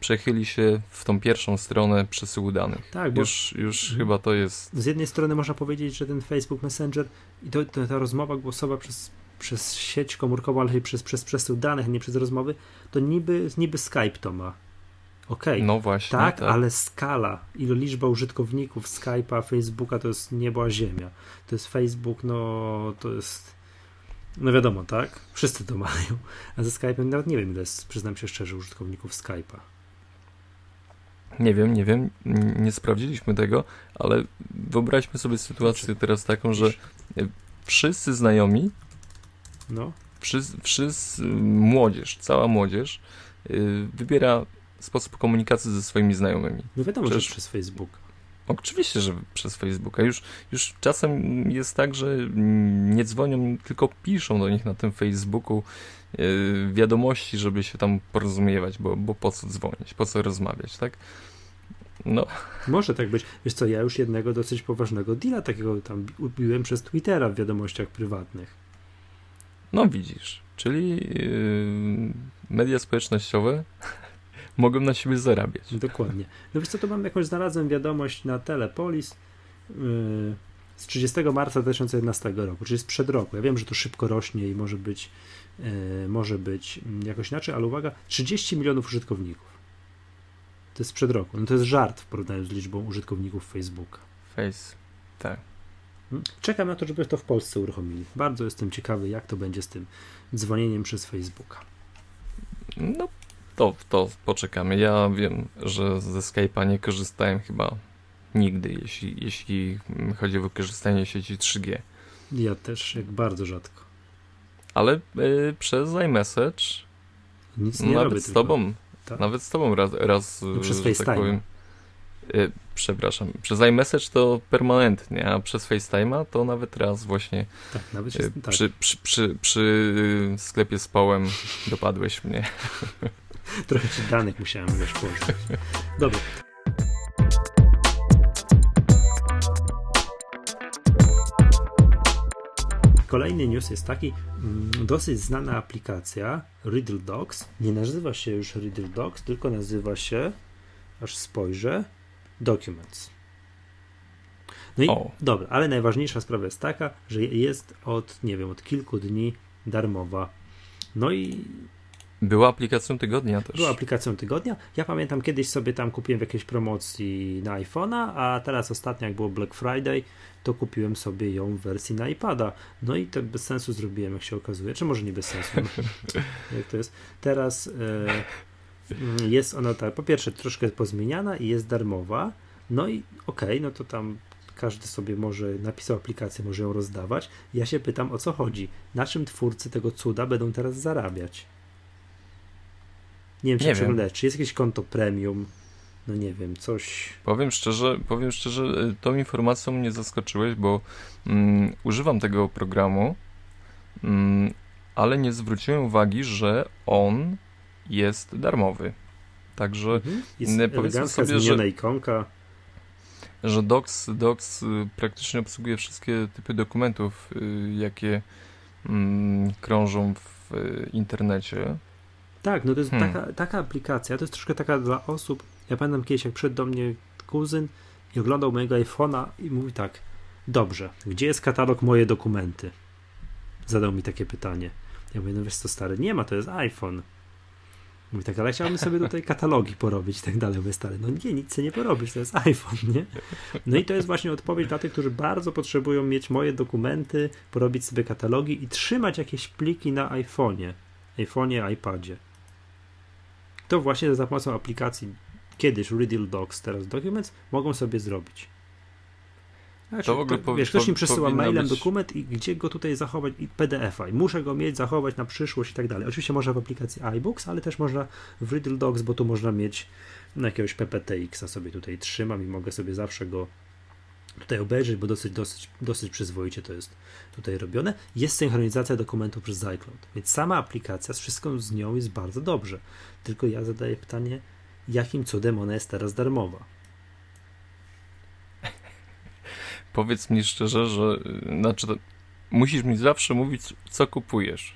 Speaker 1: przechyli się w tą pierwszą stronę przesyłu danych. Tak, bo już, już chyba to jest.
Speaker 2: Z jednej strony można powiedzieć, że ten Facebook Messenger i to, to, ta rozmowa głosowa przez przez sieć komórkową, ale przez, przez przesył danych, nie przez rozmowy, to niby, niby Skype to ma. Okej. Okay.
Speaker 1: No właśnie.
Speaker 2: Tak, tak, ale skala, ilo liczba użytkowników Skype'a, Facebooka to jest nieba ziemia. To jest Facebook, no to jest. No wiadomo, tak? Wszyscy to mają. A ze Skype'em nawet nie wiem, ile jest, przyznam się szczerze, użytkowników Skype'a.
Speaker 1: Nie wiem, nie wiem, nie sprawdziliśmy tego, ale wyobraźmy sobie sytuację teraz taką, że wszyscy znajomi,
Speaker 2: No,
Speaker 1: wszyscy, wszyscy młodzież, cała młodzież y, wybiera sposób komunikacji ze swoimi znajomymi.
Speaker 2: no wiadomo,
Speaker 1: Przecież-
Speaker 2: że przez Facebook.
Speaker 1: Oczywiście, że przez Facebooka. Już, już czasem jest tak, że nie dzwonią, tylko piszą do nich na tym Facebooku yy, wiadomości, żeby się tam porozumiewać, bo, bo po co dzwonić, po co rozmawiać, tak? No,
Speaker 2: Może tak być. Wiesz co, ja już jednego dosyć poważnego deala takiego tam ubiłem przez Twittera w wiadomościach prywatnych.
Speaker 1: No widzisz. Czyli yy, media społecznościowe mogą na siebie zarabiać.
Speaker 2: Dokładnie. No wiesz co, to mam jakąś, znalazłem wiadomość na Telepolis yy, z 30 marca 2011 roku, czyli sprzed roku. Ja wiem, że to szybko rośnie i może być, yy, może być mm, jakoś inaczej, ale uwaga, 30 milionów użytkowników. To jest sprzed roku. No to jest żart w porównaniu z liczbą użytkowników Facebooka.
Speaker 1: Face, tak.
Speaker 2: Czekam na to, żeby to w Polsce uruchomili. Bardzo jestem ciekawy, jak to będzie z tym dzwonieniem przez Facebooka.
Speaker 1: No, to, to poczekamy. Ja wiem, że ze Skype'a nie korzystałem chyba nigdy, jeśli, jeśli chodzi o wykorzystanie sieci 3G.
Speaker 2: Ja też, jak bardzo rzadko.
Speaker 1: Ale y, przez iMessage,
Speaker 2: Nic nie
Speaker 1: nawet
Speaker 2: robię.
Speaker 1: z tobą,
Speaker 2: Tak.
Speaker 1: nawet z tobą raz, raz
Speaker 2: No przez
Speaker 1: tak powiem, y, przepraszam, przez iMessage to permanentnie, a przez FaceTime'a to nawet raz właśnie
Speaker 2: Tak, nawet się,
Speaker 1: y,
Speaker 2: tak.
Speaker 1: przy, przy, przy, przy y, sklepie z pałem dopadłeś mnie.
Speaker 2: Trochę ci danych musiałem wiesz położyć. Dobra. Kolejny news jest taki, mm, dosyć znana aplikacja Riddle Docs. Nie nazywa się już Riddle Docs, tylko nazywa się, aż spojrzę, Documents. No i
Speaker 1: O.
Speaker 2: dobra, ale najważniejsza sprawa jest taka, że jest od, nie wiem, od kilku dni darmowa. No i
Speaker 1: Była aplikacją tygodnia też.
Speaker 2: była aplikacją tygodnia. Ja pamiętam kiedyś sobie tam kupiłem w jakiejś promocji na iPhone'a, a teraz ostatnio jak było Black Friday, to kupiłem sobie ją w wersji na iPada. No i to bez sensu zrobiłem, jak się okazuje. Czy może nie bez sensu? jak to jest? Teraz e, jest ona tak, po pierwsze troszkę pozmieniana i jest darmowa. No i okej, no to tam każdy sobie może napisał aplikację, może ją rozdawać. Ja się pytam o co chodzi. Na czym twórcy tego cuda będą teraz zarabiać? Nie wiem, czy
Speaker 1: Nie wiem.
Speaker 2: przeglądać, czy jest jakieś konto premium, no nie wiem, coś.
Speaker 1: Powiem szczerze, powiem szczerze, y, tą informacją mnie zaskoczyłeś, bo mm, używam tego programu, mm, ale nie zwróciłem uwagi, że on jest darmowy. Także,
Speaker 2: Mhm. Jest
Speaker 1: nie, powiedzmy sobie, że-
Speaker 2: ikonka.
Speaker 1: że Docs, Docs y, praktycznie obsługuje wszystkie typy dokumentów, y, jakie mm, krążą w y, internecie.
Speaker 2: Tak, no to jest
Speaker 1: Hmm.
Speaker 2: taka, taka aplikacja, to jest troszkę taka dla osób. Ja pamiętam kiedyś, jak przyszedł do mnie kuzyn i oglądał mojego iPhone'a i mówi tak, dobrze, gdzie jest katalog moje dokumenty? Zadał mi takie pytanie. Ja mówię, no wiesz co stary, nie ma, to jest iPhone. Mówi tak, ale chciałbym sobie tutaj katalogi porobić i tak dalej. Mówię, stary, no nie, nic sobie nie porobisz, to jest iPhone, nie? No i to jest właśnie odpowiedź dla tych, którzy bardzo potrzebują mieć moje dokumenty, porobić sobie katalogi i trzymać jakieś pliki na iPhone'ie, iPhone'ie, iPadzie. To właśnie za pomocą aplikacji kiedyś Riddle Docs, teraz Documents, mogą sobie zrobić. Znaczy,
Speaker 1: To w ogóle powi-
Speaker 2: wiesz, ktoś mi przesyła mailem
Speaker 1: być-
Speaker 2: dokument i gdzie go tutaj zachować i PDF-a i muszę go mieć, zachować na przyszłość i tak dalej. Oczywiście można w aplikacji iBooks, ale też można w Riddle Docs, bo tu można mieć no, jakiegoś PPTX-a sobie tutaj trzymam i mogę sobie zawsze go tutaj obejrzeć, bo dosyć, dosyć, dosyć przyzwoicie to jest tutaj robione. Jest synchronizacja dokumentów przez iCloud, więc sama aplikacja z wszystką z nią jest bardzo dobrze. Tylko ja zadaję pytanie, jakim cudem ona jest teraz darmowa?
Speaker 1: Powiedz mi szczerze, że y, znaczy, musisz mi zawsze mówić, co kupujesz.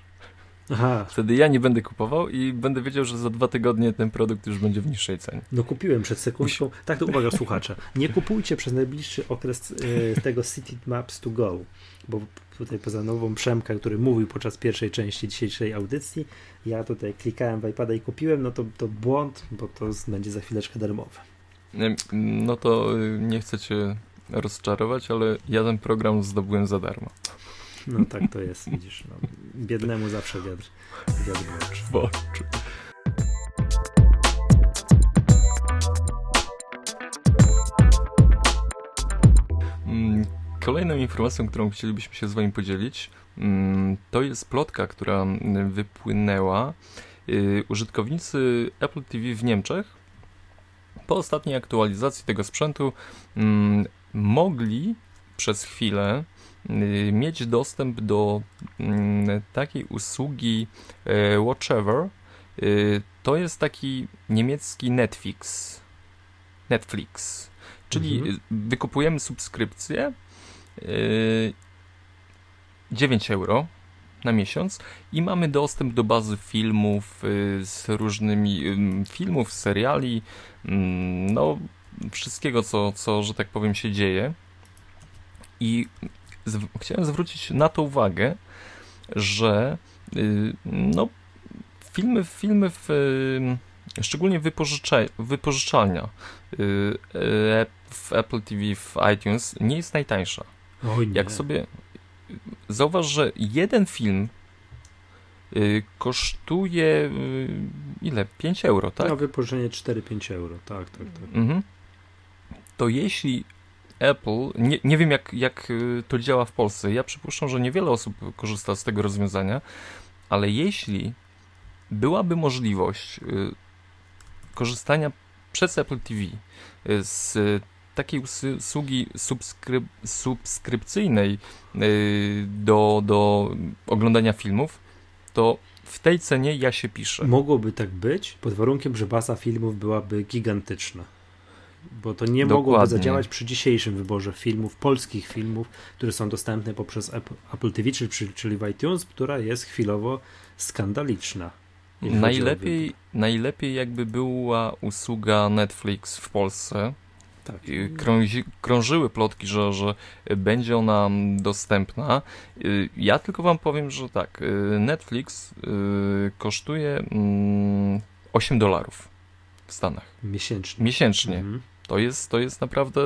Speaker 2: Aha,
Speaker 1: Wtedy ja nie będę kupował i będę wiedział, że za dwa tygodnie ten produkt już będzie w niższej cenie.
Speaker 2: no kupiłem przed sekundką. Tak, to uwaga słuchacze, nie kupujcie przez najbliższy okres e, tego City Maps to Go, bo tutaj poza nową Przemka, który mówił podczas pierwszej części dzisiejszej audycji, ja tutaj klikałem w iPada i kupiłem, no to, to błąd, bo to będzie za chwileczkę darmowe.
Speaker 1: No to y, nie chcę cię rozczarować, ale ja ten program zdobyłem za darmo.
Speaker 2: No tak to jest, widzisz. No, biednemu zawsze wiatr, wiatr w oczy.
Speaker 1: Mm, Kolejną informacją, którą chcielibyśmy się z Wami podzielić, mm, to jest plotka, która wypłynęła. Y, użytkownicy Apple TV w Niemczech po ostatniej aktualizacji tego sprzętu mm, mogli przez chwilę y, mieć dostęp do takiej usługi e, Watchever. Y, to jest taki niemiecki Netflix. Netflix. Czyli mhm. wykupujemy subskrypcję 9 yy, euro na miesiąc i mamy dostęp do bazy filmów z różnymi filmów, seriali, no wszystkiego, co, co że tak powiem się dzieje. I chciałem zwrócić na to uwagę, że yy, no filmy, filmy w szczególnie wypożycza, wypożyczalnia w Apple TV, w iTunes nie jest najtańsza.
Speaker 2: Oj, nie.
Speaker 1: Jak sobie zauważ, że jeden film y, kosztuje y, ile? 5 euro, tak?
Speaker 2: Na wypożyczenie 4-5 euro, tak, tak, tak.
Speaker 1: Mhm. To jeśli Apple, nie, nie wiem jak, jak y, to działa w Polsce, ja przypuszczam, że niewiele osób korzysta z tego rozwiązania, ale jeśli byłaby możliwość korzystania przez Apple TV z takiej usługi subskryp subskrypcyjnej y, do, do oglądania filmów, to w tej cenie ja się piszę.
Speaker 2: Mogłoby tak być, pod warunkiem, że baza filmów byłaby gigantyczna. Bo to nie Dokładnie. mogłoby zadziałać przy dzisiejszym wyborze filmów, polskich filmów, które są dostępne poprzez Apple TV, czyli, czyli w iTunes, która jest chwilowo skandaliczna.
Speaker 1: Najlepiej, najlepiej jakby była usługa Netflix w Polsce, tak. Krąży, krążyły plotki, że, że będzie ona dostępna. Y, ja tylko wam powiem, że tak, y, Netflix y, kosztuje 8 mm, dolarów w Stanach.
Speaker 2: Miesięcznie.
Speaker 1: Miesięcznie. Mhm. To, jest, to jest naprawdę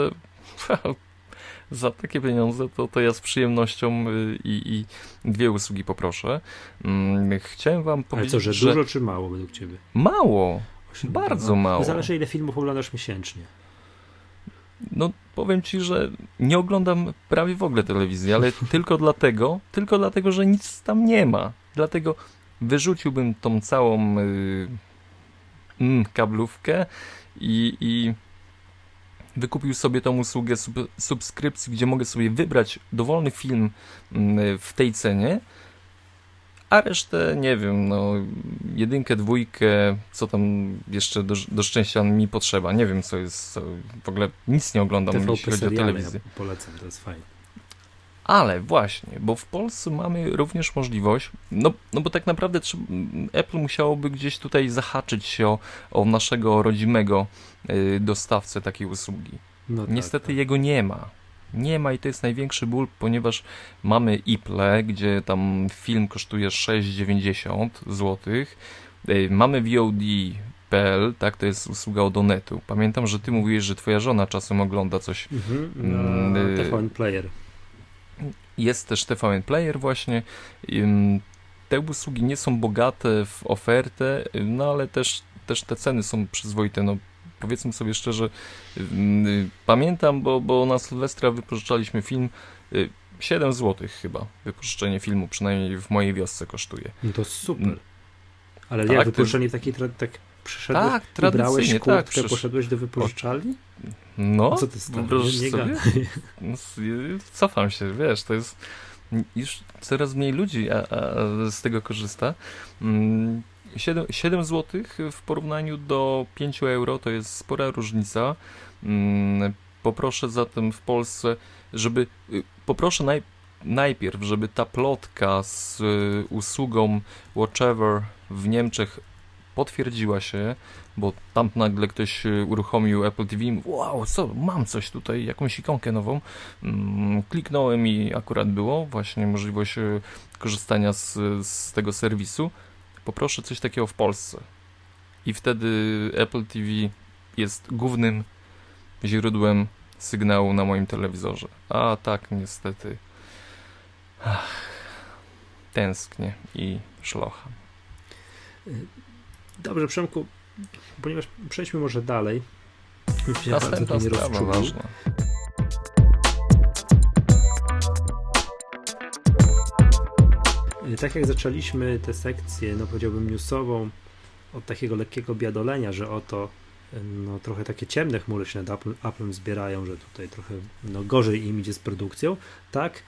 Speaker 1: za takie pieniądze, to, to ja z przyjemnością i, i dwie usługi poproszę. Mm, chciałem wam powiedzieć,
Speaker 2: Ale co, że, że dużo czy mało według ciebie?
Speaker 1: Mało. Bardzo mało.
Speaker 2: Zależy ile filmów oglądasz miesięcznie.
Speaker 1: No, powiem ci, że nie oglądam prawie w ogóle telewizji, ale tylko dlatego, tylko dlatego, że nic tam nie ma. Dlatego wyrzuciłbym tą całą yy, mm, kablówkę i, i wykupił sobie tą usługę sub, subskrypcji, gdzie mogę sobie wybrać dowolny film yy, w tej cenie a resztę nie wiem, no jedynkę, dwójkę, co tam jeszcze do, do szczęścia mi potrzeba. Nie wiem, co jest, co, w ogóle nic nie oglądam, TVP jeśli chodzi o telewizję.
Speaker 2: Ja polecam, to jest fajne.
Speaker 1: Ale właśnie, bo w Polsce mamy również możliwość, no, no bo tak naprawdę Apple musiałoby gdzieś tutaj zahaczyć się o, o naszego rodzimego y, dostawcę takiej usługi. No tak, Niestety tak. jego nie ma nie ma i to jest największy ból, ponieważ mamy iPle, gdzie tam film kosztuje 6,90 zł, mamy VOD.pl, tak, to jest usługa od Onetu. Pamiętam, że ty mówiłeś, że twoja żona czasem ogląda coś.
Speaker 2: Mhm, na y, Player.
Speaker 1: Jest też TVN Player właśnie. Te usługi nie są bogate w ofertę, no ale też, też te ceny są przyzwoite. No, powiedzmy sobie szczerze, pamiętam, bo, bo na Sylwestra wypożyczaliśmy film. Yy, 7 zł chyba wypożyczenie filmu, przynajmniej w mojej wiosce kosztuje.
Speaker 2: No to super. Ale tak, jak wypożyczenie ty... takiej tak przyszedłeś,
Speaker 1: tak, tradycyjnie,
Speaker 2: tak, przysz... poszedłeś do wypożyczalni?
Speaker 1: No,
Speaker 2: co ty?
Speaker 1: Nie, sobie? No, cofam się, wiesz, to jest już coraz mniej ludzi a, a z tego korzysta. Mm, 7, 7 zł w porównaniu do 5 euro to jest spora różnica. Mm, poproszę zatem w Polsce, żeby. Y, poproszę naj, najpierw, żeby ta plotka z y, usługą Watchever w Niemczech potwierdziła się, bo tam nagle ktoś y, uruchomił Apple TV wow, co, mam coś tutaj, jakąś ikonkę nową. Mm, kliknąłem i akurat było właśnie możliwość korzystania z, z tego serwisu poproszę coś takiego w Polsce. I wtedy Apple TV jest głównym źródłem sygnału na moim telewizorze. A tak, niestety. Ach, tęsknię i szlocham.
Speaker 2: Dobrze, Przemku, ponieważ przejdźmy może dalej.
Speaker 1: Już się bardzo nie.
Speaker 2: Y, tak jak zaczęliśmy tę sekcję, no powiedziałbym newsową, od takiego lekkiego biadolenia, że oto y, no, trochę takie ciemne chmury się nad Apple, Apple zbierają, że tutaj trochę no, gorzej im idzie z produkcją, tak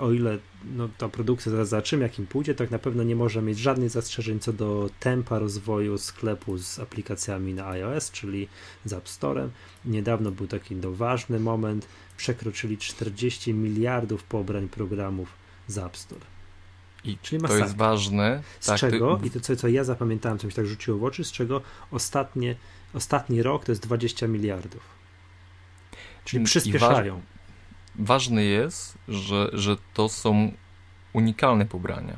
Speaker 2: o ile no, ta produkcja zaraz zobaczymy, jak im pójdzie, tak na pewno nie może mieć żadnych zastrzeżeń co do tempa rozwoju sklepu z aplikacjami na iOS, czyli z App Storem. Niedawno był taki no, ważny moment, przekroczyli 40 miliardów pobrań programów z App Store.
Speaker 1: I Czyli to jest ważne.
Speaker 2: Z tak, czego, ty... i to co, co ja zapamiętałem, co mi się tak rzuciło w oczy, z czego ostatnie, ostatni rok to jest 20 miliardów. Czyli przyspieszają. Waż...
Speaker 1: Ważne jest, że, że to są unikalne pobrania.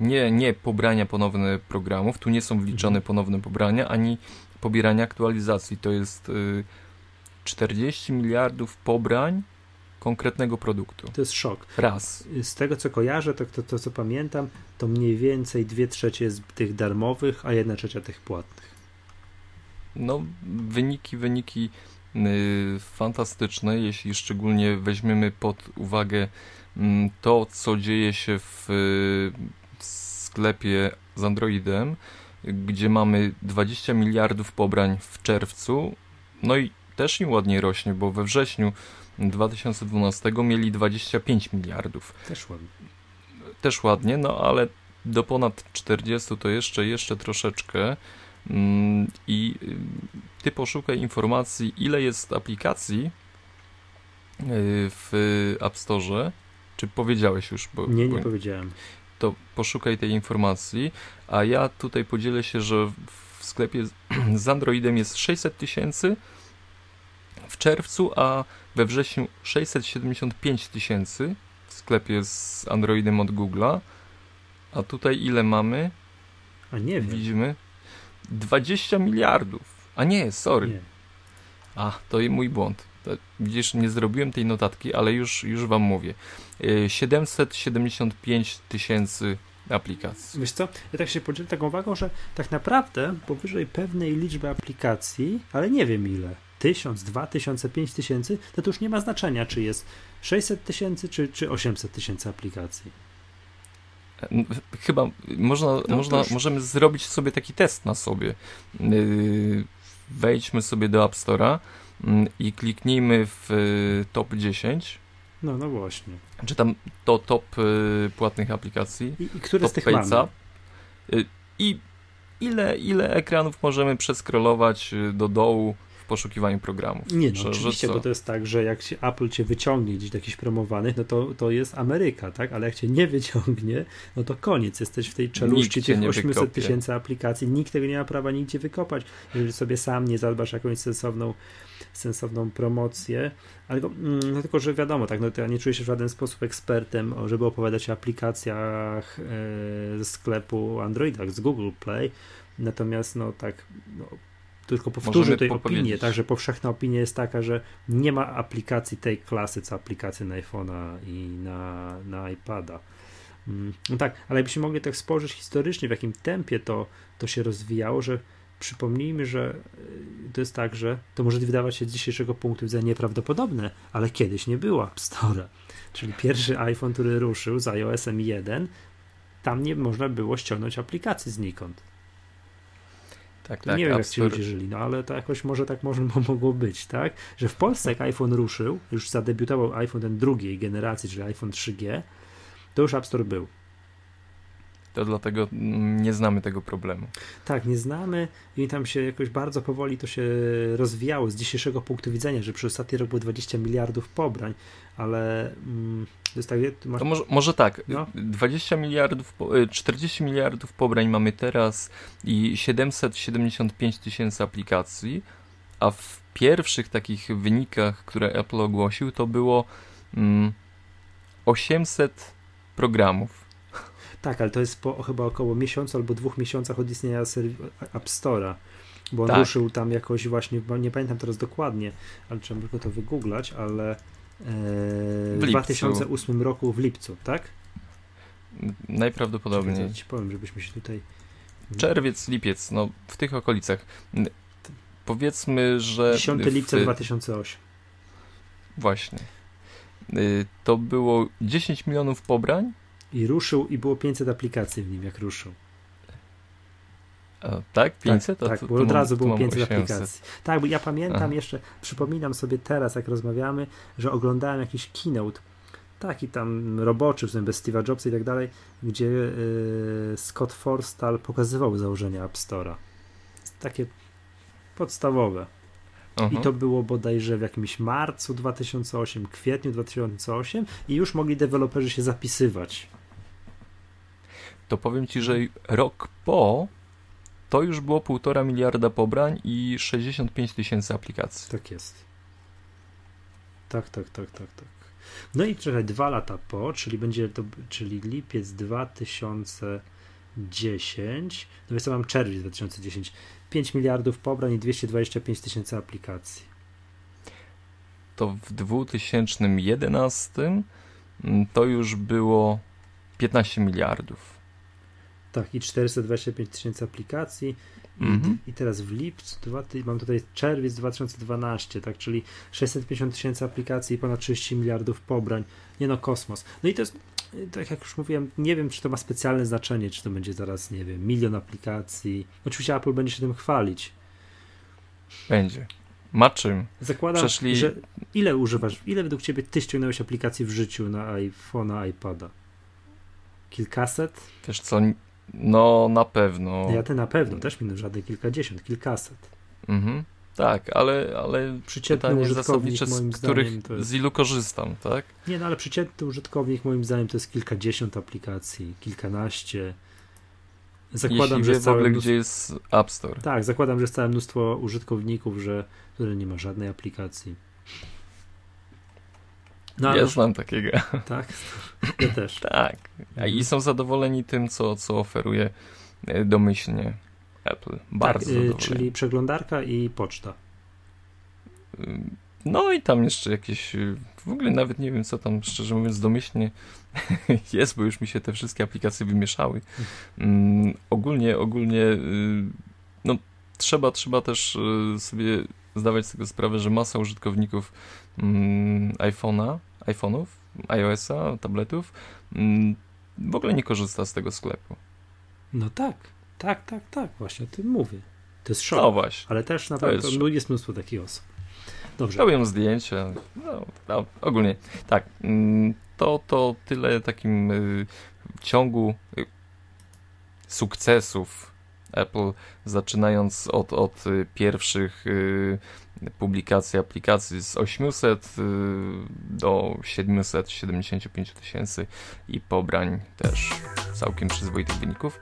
Speaker 1: Nie, nie pobrania ponowne programów, tu nie są wliczone mhm. ponowne pobrania, ani pobierania aktualizacji. To jest y, 40 miliardów pobrań konkretnego produktu.
Speaker 2: To jest szok.
Speaker 1: Raz.
Speaker 2: Z tego co kojarzę, to, to, to co pamiętam, to mniej więcej dwie trzecie z tych darmowych, a jedna trzecia tych płatnych.
Speaker 1: No, wyniki, wyniki fantastyczne, jeśli szczególnie weźmiemy pod uwagę yy, to, co dzieje się w sklepie z Androidem, gdzie mamy 20 miliardów pobrań w czerwcu, no i też im ładnie rośnie, bo we wrześniu 2012 mieli 25 miliardów.
Speaker 2: Też ładnie.
Speaker 1: Też ładnie, no ale do ponad 40 to jeszcze, jeszcze troszeczkę. Mm, I y, ty poszukaj informacji, ile jest aplikacji y, w App Store. Czy powiedziałeś już?
Speaker 2: Bo, nie, nie bo, powiedziałem.
Speaker 1: To poszukaj tej informacji, a ja tutaj podzielę się, że w sklepie z Androidem jest 600 tysięcy, w czerwcu, a we wrześniu 675 tysięcy w sklepie z Androidem od Google'a. A tutaj ile mamy?
Speaker 2: A nie wiem.
Speaker 1: Widzimy 20 miliardów. A nie, sorry.
Speaker 2: Nie.
Speaker 1: A, to mój błąd. To, widzisz, nie zrobiłem tej notatki, ale już, już wam mówię. 775 e, tysięcy aplikacji.
Speaker 2: Wiesz co, ja tak się podzielę taką uwagą, że tak naprawdę powyżej pewnej liczby aplikacji, ale nie wiem ile, tysiąc, dwa tysiące, pięć tysięcy, to, to już nie ma znaczenia, czy jest 600 tysięcy, czy, czy 800 tysięcy aplikacji.
Speaker 1: Chyba można, no, można, już... możemy zrobić sobie taki test na sobie. Yy, wejdźmy sobie do App Store'a mm, i kliknijmy w y, top 10.
Speaker 2: No, no właśnie.
Speaker 1: Czy tam to top y, płatnych aplikacji.
Speaker 2: I, i które z tych mamy?
Speaker 1: Y, I ile, ile ekranów możemy przeskrolować do dołu poszukiwaniu programów.
Speaker 2: Nie, no, że, oczywiście, że bo to jest tak, że jak się Apple cię wyciągnie gdzieś do jakichś promowanych, no to, to jest Ameryka, tak? Ale jak cię nie wyciągnie, no to koniec. Jesteś w tej czeluści tych 800 tysięcy aplikacji. Nikt tego nie ma prawa nigdzie wykopać, jeżeli sobie sam nie zadbasz jakąś sensowną sensowną promocję, ale mm, no, tylko, że wiadomo, tak, no ja nie czuję się w żaden sposób ekspertem, żeby opowiadać o aplikacjach e, sklepu Androida, z Google Play, natomiast no tak, no, tylko powtórzę tej opinię, także powszechna opinia jest taka, że nie ma aplikacji tej klasy, co aplikacje na iPhone'a i na, na iPada. Mm, no tak, ale jakbyśmy mogli tak spojrzeć historycznie, w jakim tempie to, to się rozwijało, że przypomnijmy, że y, to jest tak, że to może wydawać się z dzisiejszego punktu widzenia nieprawdopodobne, ale kiedyś nie było App Store'a. Czyli pierwszy iPhone, który ruszył z iOS-em 1, tam nie można było ściągnąć aplikacji znikąd. Tak, tak, nie wiem, jak ci ludzie żyli, no ale to jakoś może tak może, mogło być, tak? Że w Polsce jak iPhone ruszył, już zadebiutował iPhone ten drugiej generacji, czyli iPhone 3G, to już App Store był.
Speaker 1: To dlatego nie znamy tego problemu.
Speaker 2: Tak, nie znamy i tam się jakoś bardzo powoli to się rozwijało z dzisiejszego punktu widzenia, że przez ostatni rok było 20 miliardów pobrań, ale mm, to jest tak...
Speaker 1: Masz... To może, może tak, no. 20 miliardów, 40 y, miliardów pobrań mamy teraz i 775 tysięcy aplikacji, a w pierwszych takich wynikach, które Apple ogłosił, to było mm, 800 programów.
Speaker 2: Tak, ale to jest po chyba około miesiąca albo dwóch miesiącach od istnienia App Store'a, bo on tak. ruszył tam jakoś właśnie, nie pamiętam teraz dokładnie, ale trzeba tylko to wygooglać, ale w 2008 roku w lipcu, tak?
Speaker 1: Najprawdopodobniej. Czekaj,
Speaker 2: ci powiem, żebyśmy się tutaj.
Speaker 1: Czerwiec, lipiec, no w tych okolicach. Powiedzmy, że.
Speaker 2: 10 lipca w... 2008.
Speaker 1: Właśnie. Y, to było 10 milionów pobrań
Speaker 2: I ruszył i było 500 aplikacji w nim, jak ruszył.
Speaker 1: A, tak? 500?
Speaker 2: Tak,
Speaker 1: to,
Speaker 2: bo od razu było 500
Speaker 1: 800.
Speaker 2: aplikacji. Tak, bo ja pamiętam
Speaker 1: Aha. jeszcze,
Speaker 2: przypominam sobie teraz, jak rozmawiamy, że oglądałem jakiś keynote, taki tam roboczy, w sumie bez Steve'a Jobsa i tak dalej, gdzie y, Scott Forstall pokazywał założenia App Store'a. Takie podstawowe.
Speaker 1: Aha.
Speaker 2: I to było bodajże w jakimś marcu 2008, kwietniu 2008 i już mogli deweloperzy się zapisywać.
Speaker 1: To powiem ci, że rok po to już było półtora miliarda pobrań i 65 tysięcy aplikacji.
Speaker 2: Tak jest. Tak, tak, tak, tak, tak. No i czekaj, dwa lata po, czyli będzie to, czyli lipiec 2010, no więc to mam czerwiec 2010, 5 miliardów pobrań i 225 tysięcy aplikacji.
Speaker 1: To w 2011 mm, to już było 15 miliardów.
Speaker 2: Tak, i 425 tysięcy aplikacji. I,
Speaker 1: Mhm.
Speaker 2: I teraz w lipcu, dwa, mam tutaj czerwiec 2012, tak, czyli 650 tysięcy aplikacji i ponad 30 miliardów pobrań. Nie no, kosmos. No i to jest, tak jak już mówiłem, nie wiem, czy to ma specjalne znaczenie, czy to będzie zaraz, nie wiem, milion aplikacji. Oczywiście Apple będzie się tym chwalić.
Speaker 1: Będzie. Ma czym.
Speaker 2: Zakładam,
Speaker 1: Przeszli-
Speaker 2: że ile używasz, ile według ciebie ty ściągnąłeś aplikacji w życiu na iPhone'a, iPada? Kilkaset?
Speaker 1: Wiesz co, no na pewno.
Speaker 2: Ja te na pewno, też minę żadne kilkadziesiąt, kilkaset.
Speaker 1: Mhm. Tak, ale, ale
Speaker 2: Przeciętny
Speaker 1: pytanie
Speaker 2: użytkownik
Speaker 1: zasadnicze,
Speaker 2: moim
Speaker 1: z których
Speaker 2: to
Speaker 1: z ilu korzystam, tak?
Speaker 2: Nie, no ale przeciętny użytkownik moim zdaniem to jest kilkadziesiąt aplikacji, kilkanaście. Zakładam,
Speaker 1: Jeśli
Speaker 2: że
Speaker 1: wie
Speaker 2: jest
Speaker 1: w
Speaker 2: całe
Speaker 1: ogóle,
Speaker 2: mnóstwo...
Speaker 1: gdzie jest App Store.
Speaker 2: Tak, zakładam, że jest całe mnóstwo użytkowników, że które nie ma żadnej aplikacji. No ale
Speaker 1: ja znam takiego.
Speaker 2: tak, ja też.
Speaker 1: tak. I są zadowoleni tym, co, co oferuje e, domyślnie Apple. Bardzo
Speaker 2: tak,
Speaker 1: zadowoleni.
Speaker 2: czyli przeglądarka i poczta.
Speaker 1: No i tam jeszcze jakieś. y, W ogóle nawet nie wiem, co tam szczerze mówiąc domyślnie jest, bo już mi się te wszystkie aplikacje wymieszały. Mm, ogólnie, ogólnie, y, no trzeba, trzeba też sobie zdawać z tego sprawę, że masa użytkowników iPhone'a, iPhone'ów, iOS-a, tabletów mm, w ogóle nie korzysta z tego sklepu.
Speaker 2: No tak, tak, tak, tak, właśnie o tym mówię. To jest szok.
Speaker 1: No właśnie.
Speaker 2: Ale też na pewno
Speaker 1: jest
Speaker 2: no, jest mnóstwo takich osób. Dobrze.
Speaker 1: Robią zdjęcia. No, no, ogólnie tak. mm, To, to tyle takim y, ciągu y, sukcesów Apple, zaczynając od, od y, pierwszych y, publikacji aplikacji z 800 y, do 775 tysięcy i pobrań też całkiem przyzwoitych wyników.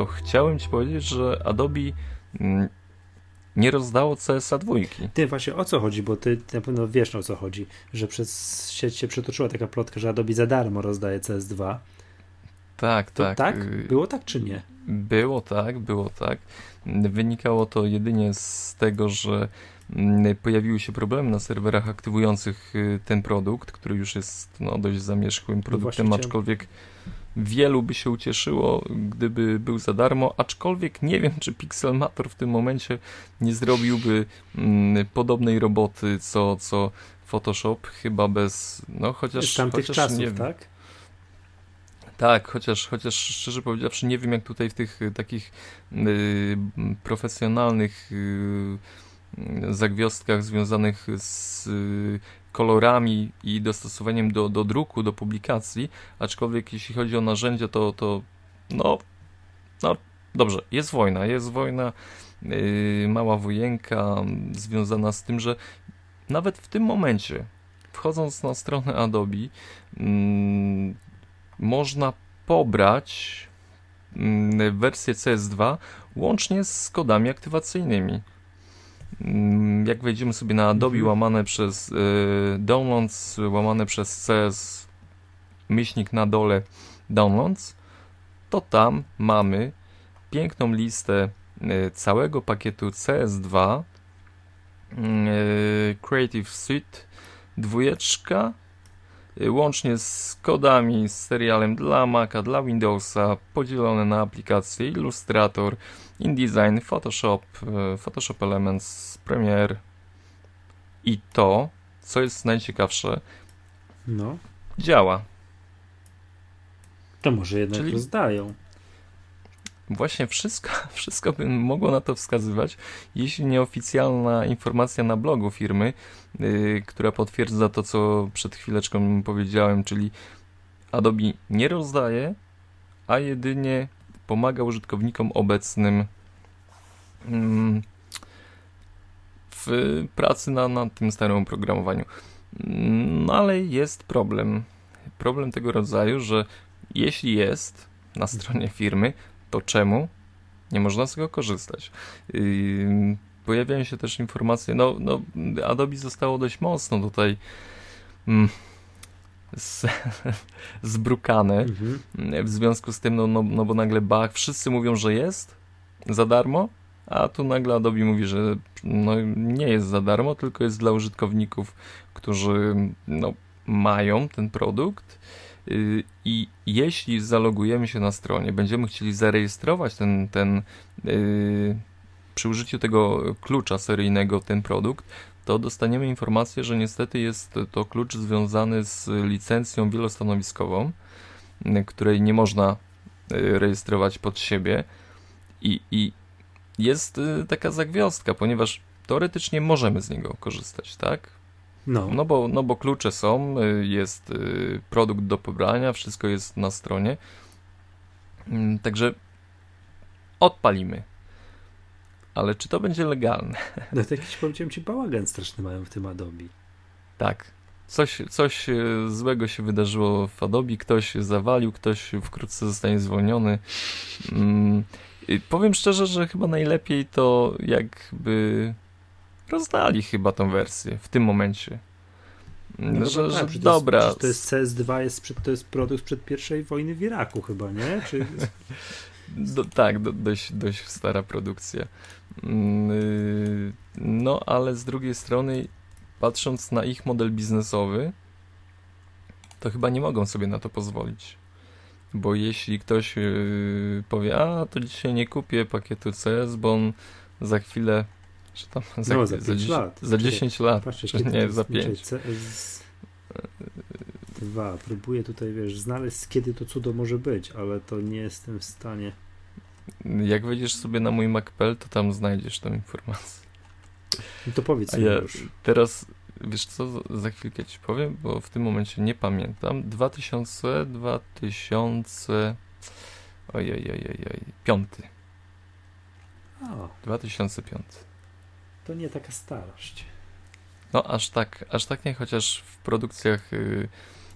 Speaker 1: to chciałem ci powiedzieć, że Adobe mm, nie rozdało CSA dwójki.
Speaker 2: Ty właśnie o co chodzi, bo ty na pewno wiesz o co chodzi, że przez sieć się przetoczyła taka plotka, że Adobe za darmo rozdaje CS2.
Speaker 1: Tak,
Speaker 2: To
Speaker 1: tak.
Speaker 2: tak?
Speaker 1: y,
Speaker 2: Było tak czy nie?
Speaker 1: Było tak, było tak. Wynikało to jedynie z tego, że mm, pojawiły się problemy na serwerach aktywujących y, ten produkt, który już jest no, dość zamierzchłym produktem,
Speaker 2: właśnie
Speaker 1: aczkolwiek wielu by się ucieszyło, gdyby był za darmo, aczkolwiek nie wiem, czy Pixelmator w tym momencie nie zrobiłby mm, podobnej roboty, co, co Photoshop, chyba bez, no chociaż...
Speaker 2: Z tamtych
Speaker 1: chociaż
Speaker 2: czasów,
Speaker 1: nie
Speaker 2: tak?
Speaker 1: Tak, chociaż, chociaż szczerze powiedziawszy nie wiem jak tutaj w tych y, takich y, profesjonalnych y, zagwiazdkach związanych z y, kolorami i dostosowaniem do, do druku, do publikacji, aczkolwiek jeśli chodzi o narzędzia, to, to no, no dobrze, jest wojna, jest wojna, y, mała wojenka związana z tym, że nawet w tym momencie, wchodząc na stronę Adobe, mm, można pobrać mm, wersję CS2 łącznie z kodami aktywacyjnymi. Mm, Jak wejdziemy sobie na Adobe
Speaker 2: Mhm.
Speaker 1: łamane przez y, downloads, łamane przez CS myślnik na dole downloads, to tam mamy piękną listę y, całego pakietu CS2 y, Creative Suite dwójeczka łącznie z kodami, z serialem dla Maca, dla Windowsa, podzielone na aplikacje Illustrator, InDesign, Photoshop, y, Photoshop Elements, Premiere, I to, co jest najciekawsze,
Speaker 2: No,
Speaker 1: działa.
Speaker 2: to może jednak
Speaker 1: Czyli-
Speaker 2: rozdają.
Speaker 1: Właśnie wszystko, wszystko by mogło na to wskazywać, jeśli nieoficjalna informacja na blogu firmy, yy, która potwierdza to, co przed chwileczką powiedziałem, czyli Adobe nie rozdaje, a jedynie pomaga użytkownikom obecnym mm, w pracy na, na tym starym oprogramowaniu. Mm, No ale jest problem. Problem tego rodzaju, że jeśli jest na stronie firmy, to czemu nie można z tego korzystać? Yy, pojawiają się też informacje, no, no Adobe zostało dość mocno tutaj mm, z, zbrukane
Speaker 2: Mhm.
Speaker 1: w związku z tym, no, no, no bo nagle bach, wszyscy mówią, że jest za darmo, a tu nagle Adobe mówi, że no, nie jest za darmo, tylko jest dla użytkowników, którzy no, mają ten produkt. Yy, I jeśli zalogujemy się na stronie, będziemy chcieli zarejestrować ten, ten yy, przy użyciu tego klucza seryjnego ten produkt, to dostaniemy informację, że niestety jest to klucz związany z licencją wielostanowiskową, y, której nie można y, rejestrować pod siebie i, i jest y, taka zagwiazdka, ponieważ teoretycznie możemy z niego korzystać, tak?
Speaker 2: No,
Speaker 1: No bo, no bo klucze są, y, jest y, produkt do pobrania, wszystko jest na stronie. Mm, Także odpalimy. Ale czy to będzie legalne?
Speaker 2: no to jakiś powiedziałem ci bałagan straszny mają w tym Adobe.
Speaker 1: Tak. Coś, coś e, złego się wydarzyło w Adobe, ktoś zawalił, ktoś wkrótce zostanie zwolniony. Mm, powiem szczerze, że chyba najlepiej to jakby rozdali chyba tą wersję w tym momencie. Mm, że,
Speaker 2: tak,
Speaker 1: że.
Speaker 2: To jest, to jest CS2, jest, przed- to jest produkt sprzed pierwszej wojny w Iraku chyba, nie? Czy...
Speaker 1: Do, tak, do, dość, dość stara produkcja. Mm, y, No, ale z drugiej strony, patrząc na ich model biznesowy, to chyba nie mogą sobie na to pozwolić. Bo jeśli ktoś y, powie, a to dzisiaj nie kupię pakietu CS, bo on za chwilę, czy tam za,
Speaker 2: No, za
Speaker 1: za,
Speaker 2: pięć
Speaker 1: 10,
Speaker 2: lat.
Speaker 1: za 10 lat,
Speaker 2: Patrzcie,
Speaker 1: czy nie, za
Speaker 2: czekaj,
Speaker 1: 5.
Speaker 2: CS... Dwa. Próbuję tutaj, wiesz, znaleźć kiedy to cudo może być, ale to nie jestem w stanie.
Speaker 1: Jak wejdziesz sobie na mój Macpel, to tam znajdziesz tę informację.
Speaker 2: No to powiedz
Speaker 1: A
Speaker 2: mi
Speaker 1: ja
Speaker 2: już.
Speaker 1: teraz, wiesz co, za- za chwilkę ci powiem, bo w tym momencie nie pamiętam. 2000, 2000, ojej, ojej, ojej, piąty,
Speaker 2: O,
Speaker 1: 2005.
Speaker 2: to nie taka starość.
Speaker 1: No aż tak, aż tak nie, chociaż w produkcjach y,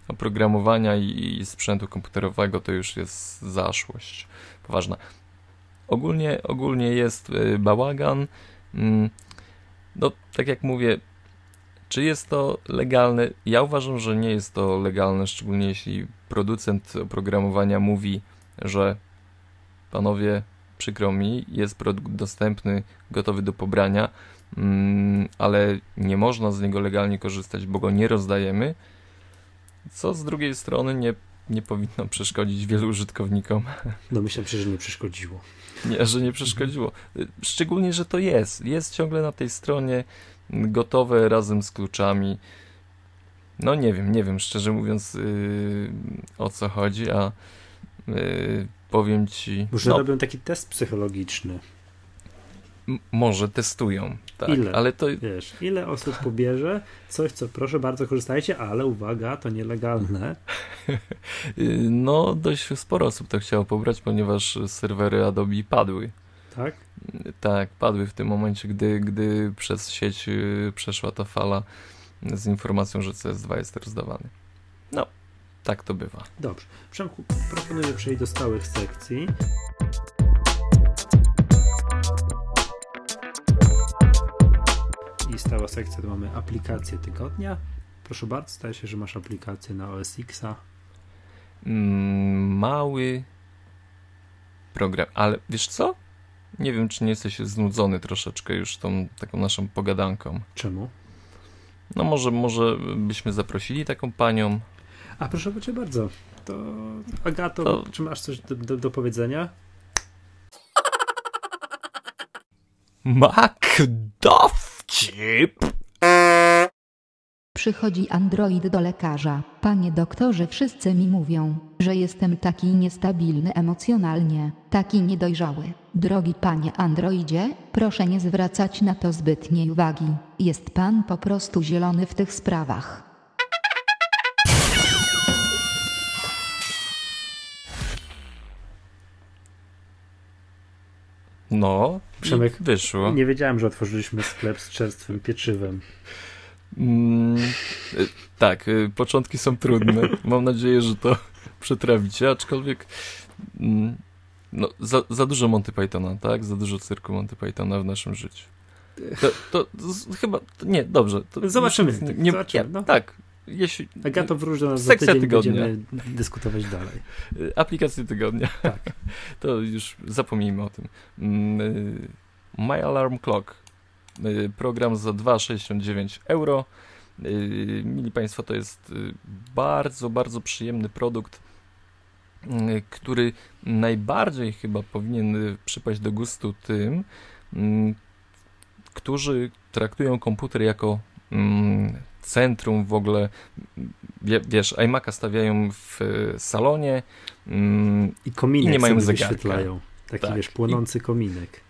Speaker 1: oprogramowania i, sprzętu komputerowego to już jest zaszłość poważna. Ogólnie, ogólnie jest y, bałagan. Mm, No, tak jak mówię, czy jest to legalne? Ja uważam, że nie jest to legalne, szczególnie jeśli producent oprogramowania mówi, że panowie, przykro mi, jest produkt dostępny, gotowy do pobrania, ale nie można z niego legalnie korzystać, bo go nie rozdajemy, co z drugiej strony nie, nie powinno przeszkodzić wielu użytkownikom.
Speaker 2: No myślę, że nie przeszkodziło.
Speaker 1: Nie, że nie przeszkodziło. Szczególnie, że to jest. Jest ciągle na tej stronie mm, gotowe razem z kluczami. No nie wiem, nie wiem szczerze mówiąc yy, o co chodzi, a yy, powiem ci.
Speaker 2: Może
Speaker 1: no,
Speaker 2: robią taki test psychologiczny.
Speaker 1: Może testują, tak,
Speaker 2: Ile?
Speaker 1: ale to
Speaker 2: Wiesz, ile osób pobierze coś, co proszę bardzo korzystajcie, ale uwaga, to nielegalne.
Speaker 1: no dość sporo osób to chciało pobrać, ponieważ serwery Adobe padły.
Speaker 2: Tak?
Speaker 1: Tak, padły w tym momencie, gdy, gdy przez sieć yy, przeszła ta fala z informacją, że CS2 jest rozdawany. No, tak to bywa.
Speaker 2: Dobrze. Przemku, proponuję przejść do stałych sekcji. I stała sekcja to mamy aplikację tygodnia. Proszę bardzo, staje się, że masz aplikację na OS Xa.
Speaker 1: Mm, mały program, ale wiesz co? Nie wiem, czy nie jesteś znudzony troszeczkę już tą taką naszą pogadanką.
Speaker 2: Czemu?
Speaker 1: No może, może byśmy zaprosili taką panią.
Speaker 2: A proszę cię bardzo. To Agato,
Speaker 1: To-
Speaker 2: czy masz coś do, do, do powiedzenia?
Speaker 1: Mak dowcip!
Speaker 3: Przychodzi android do lekarza. Panie doktorze, wszyscy mi mówią, że jestem taki niestabilny emocjonalnie, taki niedojrzały. Drogi panie androidzie, proszę nie zwracać na to zbytniej uwagi. Jest pan po prostu zielony w tych sprawach.
Speaker 1: No,
Speaker 2: Przemek,
Speaker 1: wyszło.
Speaker 2: Nie wiedziałem, że otworzyliśmy sklep z czerstwym pieczywem.
Speaker 1: Mm, y, tak, y, początki są trudne. Mam nadzieję, że to przetrawicie, aczkolwiek mm, no, za, za dużo Monty Pythona, tak? Za dużo cyrku Monty Pythona w naszym życiu. To, to chyba, to, nie, dobrze. To
Speaker 2: Zobaczymy,
Speaker 1: Nie,
Speaker 2: tak,
Speaker 1: nie,
Speaker 2: zobaczymy, no.
Speaker 1: Tak, jeśli...
Speaker 2: Agato wróż do nas za tydzień,
Speaker 1: tygodnia.
Speaker 2: będziemy dyskutować dalej.
Speaker 1: Aplikacje tygodnia.
Speaker 2: Tak.
Speaker 1: To już zapomnijmy o tym. Mm, y, My Alarm Clock. Y, Program za 2,69 euro. Y, Mili Państwo, to jest bardzo, bardzo przyjemny produkt, który najbardziej chyba powinien przypaść do gustu tym, mm, którzy traktują komputer jako mm, centrum w ogóle, wie, wiesz, iMac'a stawiają w y, salonie, mm,
Speaker 2: I kominek
Speaker 1: I nie mają zegarka.
Speaker 2: wyświetlają. Taki,
Speaker 1: Tak.
Speaker 2: wiesz, płonący kominek.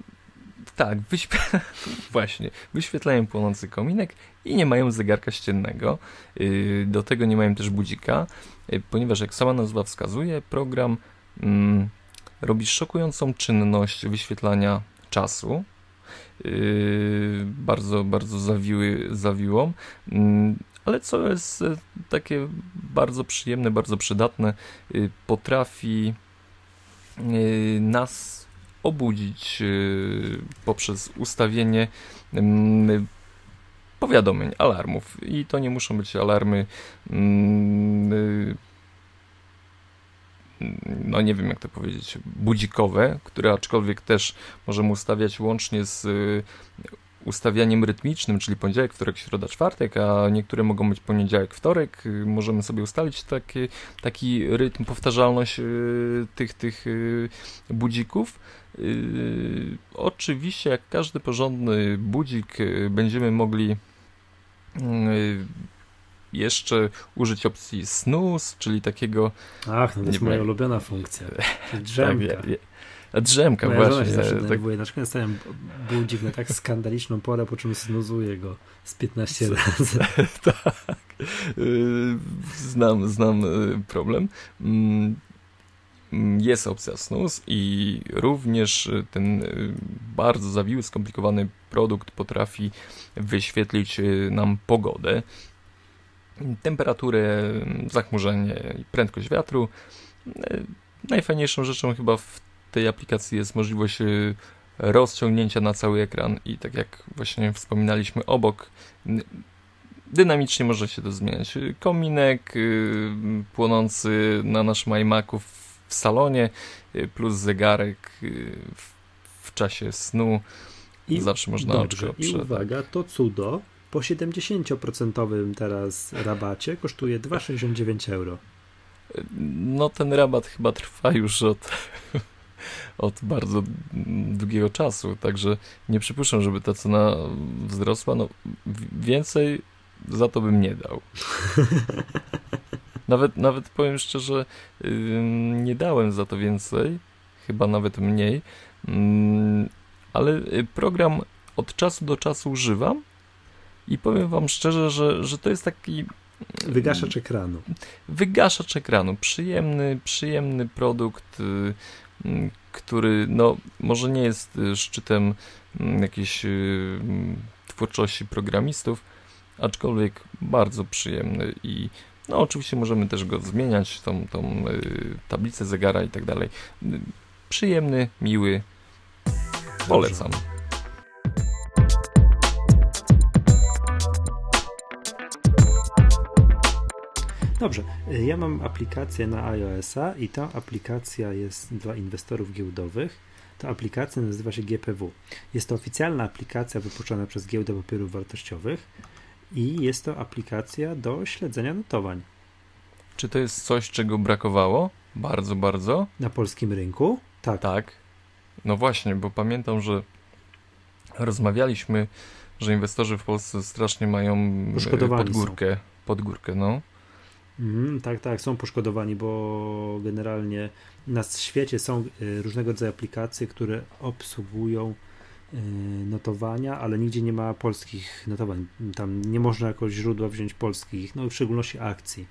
Speaker 1: Tak, wyświe... właśnie, wyświetlają płonący kominek i nie mają zegarka ściennego. Yy, Do tego nie mają też budzika, yy, ponieważ jak sama nazwa wskazuje, program mm, robi szokującą czynność wyświetlania czasu. Yy, bardzo, bardzo zawiły, zawiłą. Mm, Ale co jest e, takie bardzo przyjemne, bardzo przydatne, yy, potrafi yy, nas obudzić yy, poprzez ustawienie mm, powiadomień, alarmów. I to nie muszą być alarmy, mm, no nie wiem jak to powiedzieć, budzikowe, które aczkolwiek też możemy ustawiać łącznie z yy, ustawianiem rytmicznym, czyli poniedziałek, wtorek, środa, czwartek, a niektóre mogą być poniedziałek, wtorek. Yy, Możemy sobie ustalić taki, taki rytm, powtarzalność yy, tych, tych budzików. Oczywiście, jak każdy porządny budzik, będziemy mogli jeszcze użyć opcji snooze, czyli takiego
Speaker 2: Ach, no to jest moja
Speaker 1: wiem.
Speaker 2: ulubiona funkcja.
Speaker 1: tak,
Speaker 2: Drzemka.
Speaker 1: a drzemka
Speaker 2: Moja żona
Speaker 1: właśnie.
Speaker 2: się zawsze
Speaker 1: tak,
Speaker 2: denerwuje. Na przykład stawiam budzik na tak skandaliczną porę, po czym snuzuję go z 15 razy.
Speaker 1: tak. Yy, Znam, znam yy, problem. Mm, Jest opcja snooze i również yy, ten bardzo zawiły, skomplikowany produkt potrafi wyświetlić nam pogodę, temperaturę, yy, zachmurzenie i prędkość wiatru. Najfajniejszą rzeczą chyba w tej aplikacji jest możliwość yy, rozciągnięcia na cały ekran i tak jak właśnie wspominaliśmy obok dynamicznie może się to zmieniać. Kominek yy, płonący na naszym iMacu w, salonie plus zegarek w, czasie snu.
Speaker 2: I
Speaker 1: Zawsze można
Speaker 2: dobrze.
Speaker 1: oczko
Speaker 2: I uwaga, to cudo po 70% teraz rabacie kosztuje 2,69 euro.
Speaker 1: No ten rabat chyba trwa już od, od bardzo długiego czasu, także nie przypuszczam, żeby ta cena wzrosła. No, więcej za to bym nie dał. Nawet, nawet powiem szczerze, nie dałem za to więcej, chyba nawet mniej, Ym, ale y, program od czasu do czasu używam i powiem wam szczerze, że, że to jest taki
Speaker 2: Wygaszacz ekranu.
Speaker 1: wygaszacz ekranu. Przyjemny, przyjemny produkt, y, y, który no, może nie jest y, szczytem y, jakiejś y, mm, twórczości programistów, aczkolwiek bardzo przyjemny i no, oczywiście możemy też go zmieniać, tą, tą y, tablicę zegara i tak dalej. Przyjemny, miły, polecam.
Speaker 2: Dobrze, y, ja mam aplikację na iOS-a i ta aplikacja jest dla inwestorów giełdowych. Ta aplikacja nazywa się GPW. Jest to oficjalna aplikacja wypuszczona przez Giełdę Papierów Wartościowych i jest to aplikacja do śledzenia notowań
Speaker 1: Czy to jest coś, czego brakowało? Bardzo, bardzo.
Speaker 2: na polskim rynku. Tak,
Speaker 1: Tak. No właśnie, bo pamiętam, że rozmawialiśmy że inwestorzy w Polsce strasznie mają e,
Speaker 2: Poszkodowani
Speaker 1: pod górkę, pod górkę, no.
Speaker 2: Mhm, tak, tak, są poszkodowani, bo generalnie na świecie są y, różnego rodzaju aplikacje, które obsługują y, notowania, ale nigdzie nie ma polskich notowań. Tam nie można jakoś źródła wziąć polskich, no w szczególności akcji.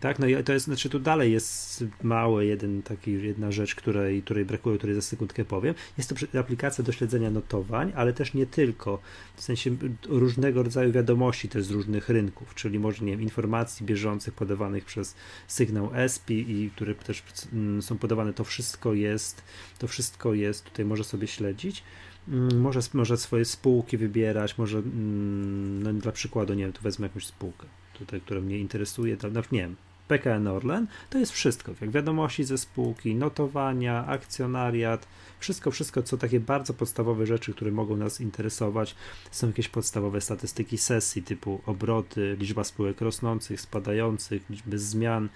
Speaker 2: Tak, no i to jest, znaczy tu dalej jest mały jeden taki, jedna rzecz, której, której brakuje, której za sekundkę powiem. Jest to aplikacja do śledzenia notowań, ale też nie tylko, w sensie różnego rodzaju wiadomości też z różnych rynków, czyli może, nie wiem, informacji bieżących podawanych przez sygnał ESPI i które też mm, są podawane, to wszystko jest, to wszystko jest, tutaj może sobie śledzić. Mm, Może, może swoje spółki wybierać, może mm, no dla przykładu, nie wiem, tu wezmę jakąś spółkę, tutaj, która mnie interesuje, tam, no, nie wiem, PKN Orlen, to jest wszystko, jak wiadomości ze spółki, notowania, akcjonariat, wszystko, wszystko, co takie bardzo podstawowe rzeczy, które mogą nas interesować, są jakieś podstawowe statystyki sesji, typu obroty, liczba spółek rosnących, spadających, liczby zmian,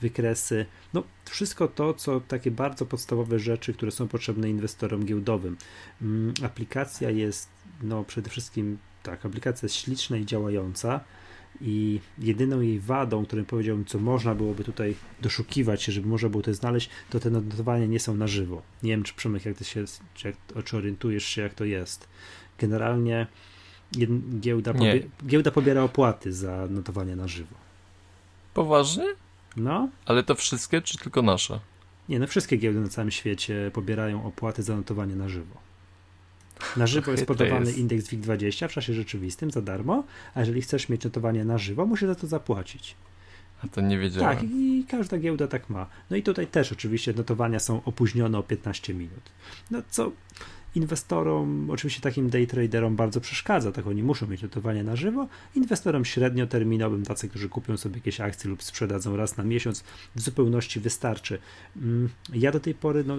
Speaker 2: wykresy, no wszystko to, co takie bardzo podstawowe rzeczy, które są potrzebne inwestorom giełdowym. Mm, Aplikacja jest, no przede wszystkim tak, aplikacja jest śliczna i działająca, i jedyną jej wadą, którym powiedziałbym, co można byłoby tutaj doszukiwać się, żeby można było to znaleźć, to te notowania nie są na żywo. Nie wiem, czy Przemek, jak ty się, czy, jak, czy orientujesz się, jak to jest. Generalnie giełda, pobie, giełda pobiera opłaty za notowania na żywo.
Speaker 1: Poważnie?
Speaker 2: No,
Speaker 1: Ale to wszystkie, czy tylko nasza?
Speaker 2: nie, no wszystkie giełdy na całym świecie pobierają opłaty za notowanie na żywo. Na żywo jest podawany
Speaker 1: jest.
Speaker 2: indeks WIG20 w czasie rzeczywistym za darmo, a jeżeli chcesz mieć notowanie na żywo, musisz za to zapłacić.
Speaker 1: A to nie wiedziałem.
Speaker 2: Tak, i każda giełda tak ma. No i tutaj też oczywiście notowania są opóźnione o 15 minut. No co inwestorom, oczywiście takim day traderom bardzo przeszkadza, tak oni muszą mieć notowania na żywo. Inwestorom średnioterminowym, tacy, którzy kupią sobie jakieś akcje lub sprzedadzą raz na miesiąc, w zupełności wystarczy. Mm, Ja do tej pory, no,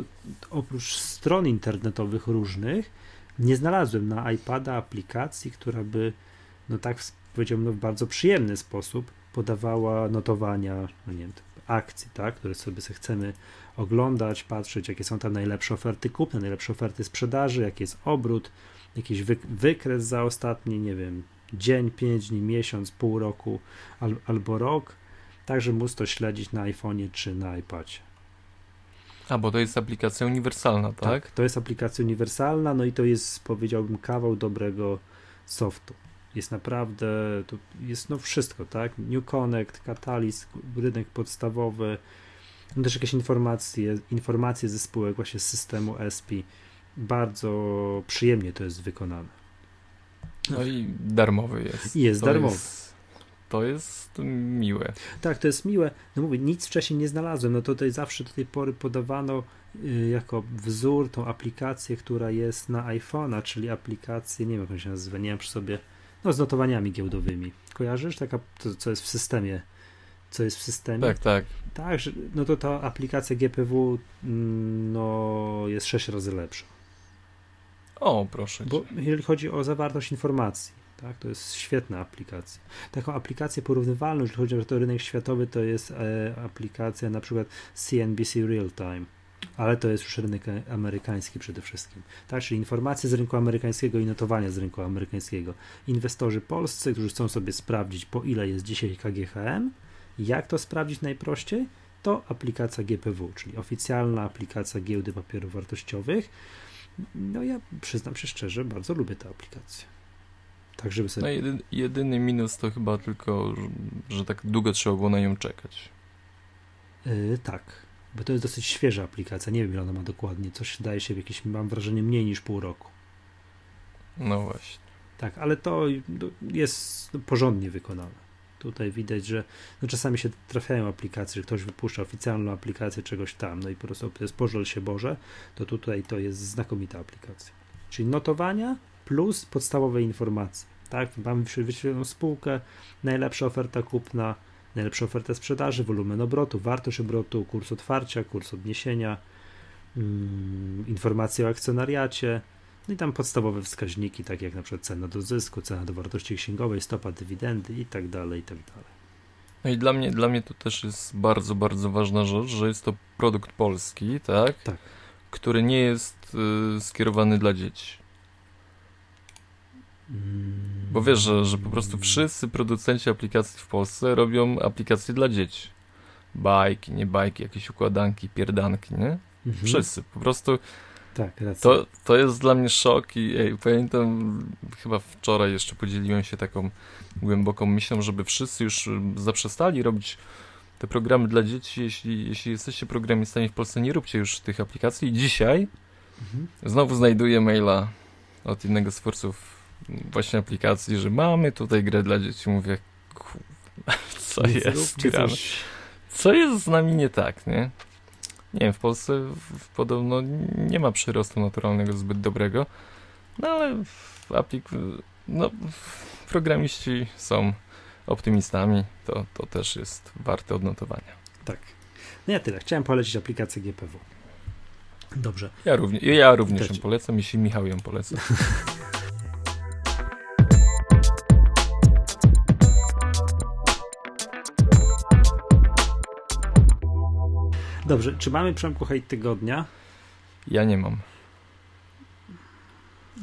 Speaker 2: oprócz stron internetowych różnych, nie znalazłem na iPada aplikacji, która by, no tak powiedziałbym, no, w bardzo przyjemny sposób podawała notowania, no nie wiem, akcji, tak, które sobie, chcemy oglądać, patrzeć, jakie są tam najlepsze oferty kupne, najlepsze oferty sprzedaży, jaki jest obrót, jakiś wy, wykres za ostatni, nie wiem, dzień, pięć dni, miesiąc, pół roku al, albo rok, także móc to śledzić na iPhone'ie czy na iPadzie.
Speaker 1: A, bo to jest aplikacja uniwersalna, tak?
Speaker 2: To jest aplikacja uniwersalna, no i to jest, powiedziałbym, kawał dobrego softu. Jest naprawdę, to jest no wszystko, tak? New Connect, Catalyst, rynek podstawowy, no też jakieś informacje, informacje ze spółek właśnie z systemu SP. Bardzo przyjemnie to jest wykonane.
Speaker 1: No i darmowy jest.
Speaker 2: I jest
Speaker 1: to
Speaker 2: darmowy.
Speaker 1: Jest, to jest miłe.
Speaker 2: Tak, to jest miłe. No mówię, nic wcześniej nie znalazłem. No tutaj zawsze do tej pory podawano y, jako wzór tą aplikację, która jest na iPhone'a, czyli aplikację, nie wiem jak się nazywa, nie wiem przy sobie, no z notowaniami giełdowymi. Kojarzysz? Taka, to, co jest w systemie, co jest w systemie?
Speaker 1: Tak, tak.
Speaker 2: Tak, że, no to ta aplikacja GPW mm, no, jest 6 razy lepsza.
Speaker 1: O, proszę.
Speaker 2: Bo jeżeli chodzi o zawartość informacji, tak, to jest świetna aplikacja. Taką aplikację porównywalną, jeżeli chodzi o rynek światowy, to jest e, aplikacja na przykład CNBC Real Time, ale to jest już rynek amerykański przede wszystkim. Tak, czyli informacje z rynku amerykańskiego i notowania z rynku amerykańskiego. Inwestorzy polscy, którzy chcą sobie sprawdzić, po ile jest dzisiaj KGHM, jak to sprawdzić najprościej, to aplikacja GPW, czyli oficjalna aplikacja giełdy papierów wartościowych. No ja przyznam się szczerze, bardzo lubię tę aplikację. Tak, żeby
Speaker 1: No
Speaker 2: sobie...
Speaker 1: jedyny, jedyny minus to chyba tylko, że, tak długo trzeba było na nią czekać.
Speaker 2: Yy, tak, bo to jest dosyć świeża aplikacja, nie wiem ile ona ma dokładnie, coś daje się w jakieś, mam wrażenie, mniej niż pół roku.
Speaker 1: No właśnie.
Speaker 2: Tak, ale to no, jest porządnie wykonane. Tutaj widać, że no czasami się trafiają aplikacje, że ktoś wypuszcza oficjalną aplikację czegoś tam, no i po prostu jest pożal się Boże, to tutaj to jest znakomita aplikacja. Czyli notowania plus podstawowe informacje. Tak, mamy wyświe- wyświetloną spółkę, najlepsza oferta kupna, najlepsza oferta sprzedaży, wolumen obrotu, wartość obrotu, kurs otwarcia, kurs odniesienia, mm, informacje o akcjonariacie, no i tam podstawowe wskaźniki, takie jak na przykład cena do zysku, cena do wartości księgowej, stopa dywidendy i tak dalej, i tak dalej.
Speaker 1: No i dla mnie, dla mnie to też jest bardzo, bardzo ważna rzecz, że jest to produkt polski, tak?
Speaker 2: Tak.
Speaker 1: Który nie jest y, skierowany dla dzieci. Bo wiesz, że, że po prostu wszyscy producenci aplikacji w Polsce robią aplikacje dla dzieci. Bajki, nie bajki, jakieś układanki, pierdanki, nie?
Speaker 2: Mhm.
Speaker 1: Wszyscy. Po prostu
Speaker 2: Tak, racja.
Speaker 1: to, to jest dla mnie szok i ej, pamiętam, chyba wczoraj jeszcze podzieliłem się taką głęboką myślą, żeby wszyscy już y, zaprzestali robić te programy dla dzieci. Jeśli, jeśli jesteście programistami w Polsce, nie róbcie już tych aplikacji. Dzisiaj
Speaker 2: Mhm.
Speaker 1: znowu znajduję maila od innego z twórców właśnie aplikacji, że mamy tutaj grę dla dzieci. Mówię, co jest. Co jest z nami nie tak, nie? Nie wiem, w Polsce w, w podobno nie ma przyrostu naturalnego zbyt dobrego, no ale w aplik... no programiści są optymistami, to, to też jest warte odnotowania.
Speaker 2: Tak. No ja tyle. Chciałem polecić aplikację GPW. Dobrze.
Speaker 1: Ja, równie, ja również
Speaker 2: Też.
Speaker 1: ją polecam, jeśli Michał ją poleca.
Speaker 2: Dobrze, czy mamy Przemku hejt tygodnia?
Speaker 1: Ja nie mam.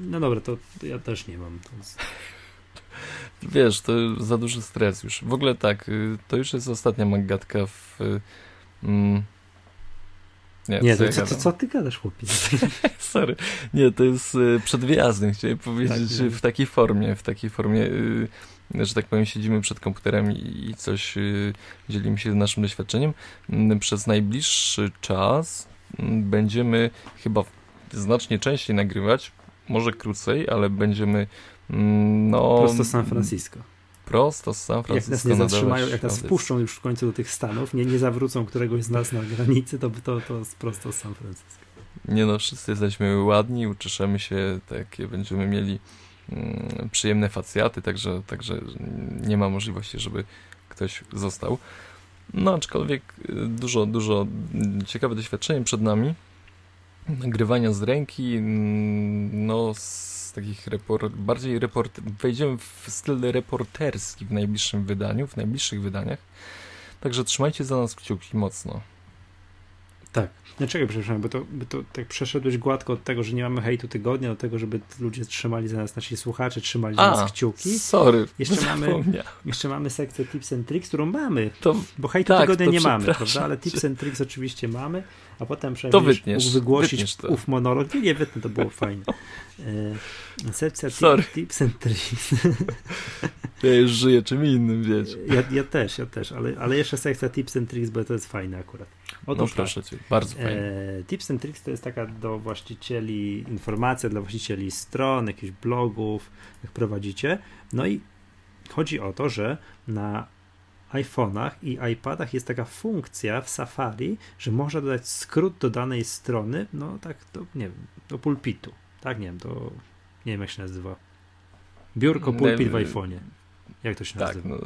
Speaker 2: No dobra, to ja też nie mam. Jest...
Speaker 1: Wiesz, to za duży stres już. W ogóle tak, y, to już jest ostatnia magatka w... y, Mm, nie,
Speaker 2: Nie,
Speaker 1: co
Speaker 2: to
Speaker 1: ja
Speaker 2: co, co, ty gadasz, chłopie?
Speaker 1: Sorry. Nie, to jest y, przed wyjazdem, chciałem powiedzieć,
Speaker 2: Tak,
Speaker 1: w takiej formie, w takiej formie, y, że tak powiem, siedzimy przed komputerem i, coś y, dzielimy się naszym doświadczeniem. Mm, Przez najbliższy czas mm, będziemy chyba znacznie częściej nagrywać, może krócej, ale będziemy mm, no...
Speaker 2: Prosto z San Francisco.
Speaker 1: Prosto z San
Speaker 2: Jak
Speaker 1: Francisco.
Speaker 2: nas nie zatrzymają, jak nas wpuszczą już w końcu do tych Stanów, nie, nie zawrócą któregoś z nas na granicy, to, to, to jest prosto z San Francisco.
Speaker 1: Nie no, wszyscy jesteśmy ładni, uczeszemy się, takie będziemy mieli przyjemne facjaty, także, także nie ma możliwości, żeby ktoś został. No, aczkolwiek y, dużo, dużo mm, ciekawe doświadczenie przed nami. Nagrywania z ręki, mm, no z takich report, bardziej report, wejdziemy w styl reporterski w najbliższym wydaniu, w najbliższych wydaniach. Także trzymajcie za nas kciuki mocno.
Speaker 2: Tak. No czekaj, przepraszam, bo to, bo to tak przeszedłeś gładko od tego, że nie mamy hejtu tygodnia, do tego, żeby ludzie trzymali za nas, nasi słuchacze trzymali za nas kciuki.
Speaker 1: sorry,
Speaker 2: Jeszcze mamy-. Jeszcze mamy sekcję Tips and Tricks, którą mamy,
Speaker 1: To
Speaker 2: bo hejtu
Speaker 1: Tak,
Speaker 2: tygodnia nie mamy, prawda? Ale. Tips and Tricks oczywiście mamy, a potem
Speaker 1: To
Speaker 2: przynajmniej
Speaker 1: wytniesz,
Speaker 2: mógł wygłosić
Speaker 1: to.
Speaker 2: ów monolog. Nie, nie wytnę, to było fajne. E, sekcja
Speaker 1: Sorry.
Speaker 2: tip, Tips and Tricks.
Speaker 1: ja już żyję czym innym, wiecie.
Speaker 2: Ja, ja też, ja też, ale, ale jeszcze sekcja Tips and Tricks, bo to jest fajne akurat.
Speaker 1: No
Speaker 2: Otóż tak.
Speaker 1: proszę cię, bardzo fajnie.
Speaker 2: E, Tips and Tricks to jest taka do właścicieli informacja dla właścicieli stron, jakichś blogów, jak prowadzicie. No i chodzi o to, że na iPhone'ach i iPadach jest taka funkcja w Safari, że można dodać skrót do danej strony, no tak, do, nie wiem, do pulpitu. Tak, nie wiem, do, nie wiem jak się nazywa. Biurko
Speaker 1: Nie,
Speaker 2: pulpit w iPhone'ie. Jak to się
Speaker 1: Tak,
Speaker 2: nazywa?
Speaker 1: no,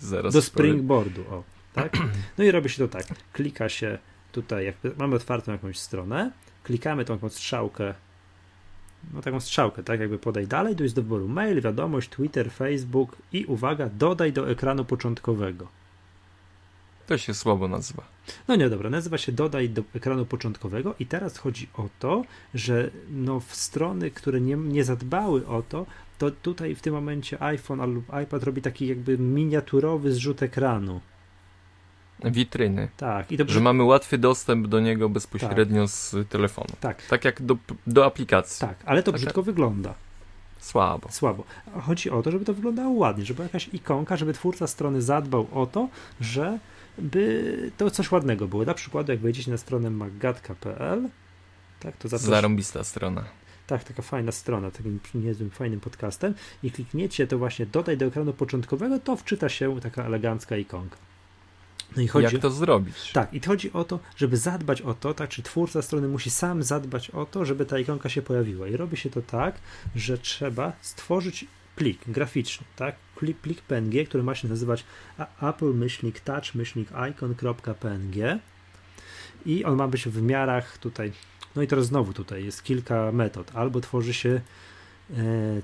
Speaker 1: zaraz
Speaker 2: do springboardu, o, tak? No i robi się to tak, klika się tutaj, jak mamy otwartą jakąś stronę, klikamy tą strzałkę, no taką strzałkę, tak jakby podaj dalej, jest do wyboru mail, wiadomość, Twitter, Facebook i uwaga, dodaj do ekranu początkowego.
Speaker 1: To się słabo nazywa.
Speaker 2: No nie, dobra, nazywa się dodaj do ekranu początkowego i teraz chodzi o to, że no w strony, które nie, nie zadbały o to, to tutaj w tym momencie iPhone lub iPad robi taki jakby miniaturowy zrzut ekranu.
Speaker 1: Witryny.
Speaker 2: Tak, i to
Speaker 1: Że mamy łatwy dostęp do niego bezpośrednio z telefonu.
Speaker 2: tak,
Speaker 1: Tak jak do, do aplikacji.
Speaker 2: Tak, ale to
Speaker 1: Taka-
Speaker 2: brzydko wygląda.
Speaker 1: Słabo.
Speaker 2: Słabo. A Chodzi o to, żeby to wyglądało ładnie, żeby jakaś ikonka, żeby twórca strony zadbał o to, że by to coś ładnego było. Na przykład, jak wejdziecie na stronę maggatka.pl, tak, to zapraszam.
Speaker 1: Zarąbista strona.
Speaker 2: Tak, taka fajna strona, takim niezłym, fajnym podcastem i klikniecie to właśnie dodaj do ekranu początkowego, to wczyta się taka elegancka ikonka. No i chodzi
Speaker 1: Jak to zrobić?
Speaker 2: tak, i chodzi o to, żeby zadbać o to, tak, czy twórca strony musi sam zadbać o to, żeby ta ikonka się pojawiła. I robi się to tak, że trzeba stworzyć plik graficzny, tak? Plik, plik PNG, który ma się nazywać apple-touch-icon.png i on ma być w wymiarach tutaj, no i teraz znowu tutaj jest kilka metod. Albo tworzy się, e,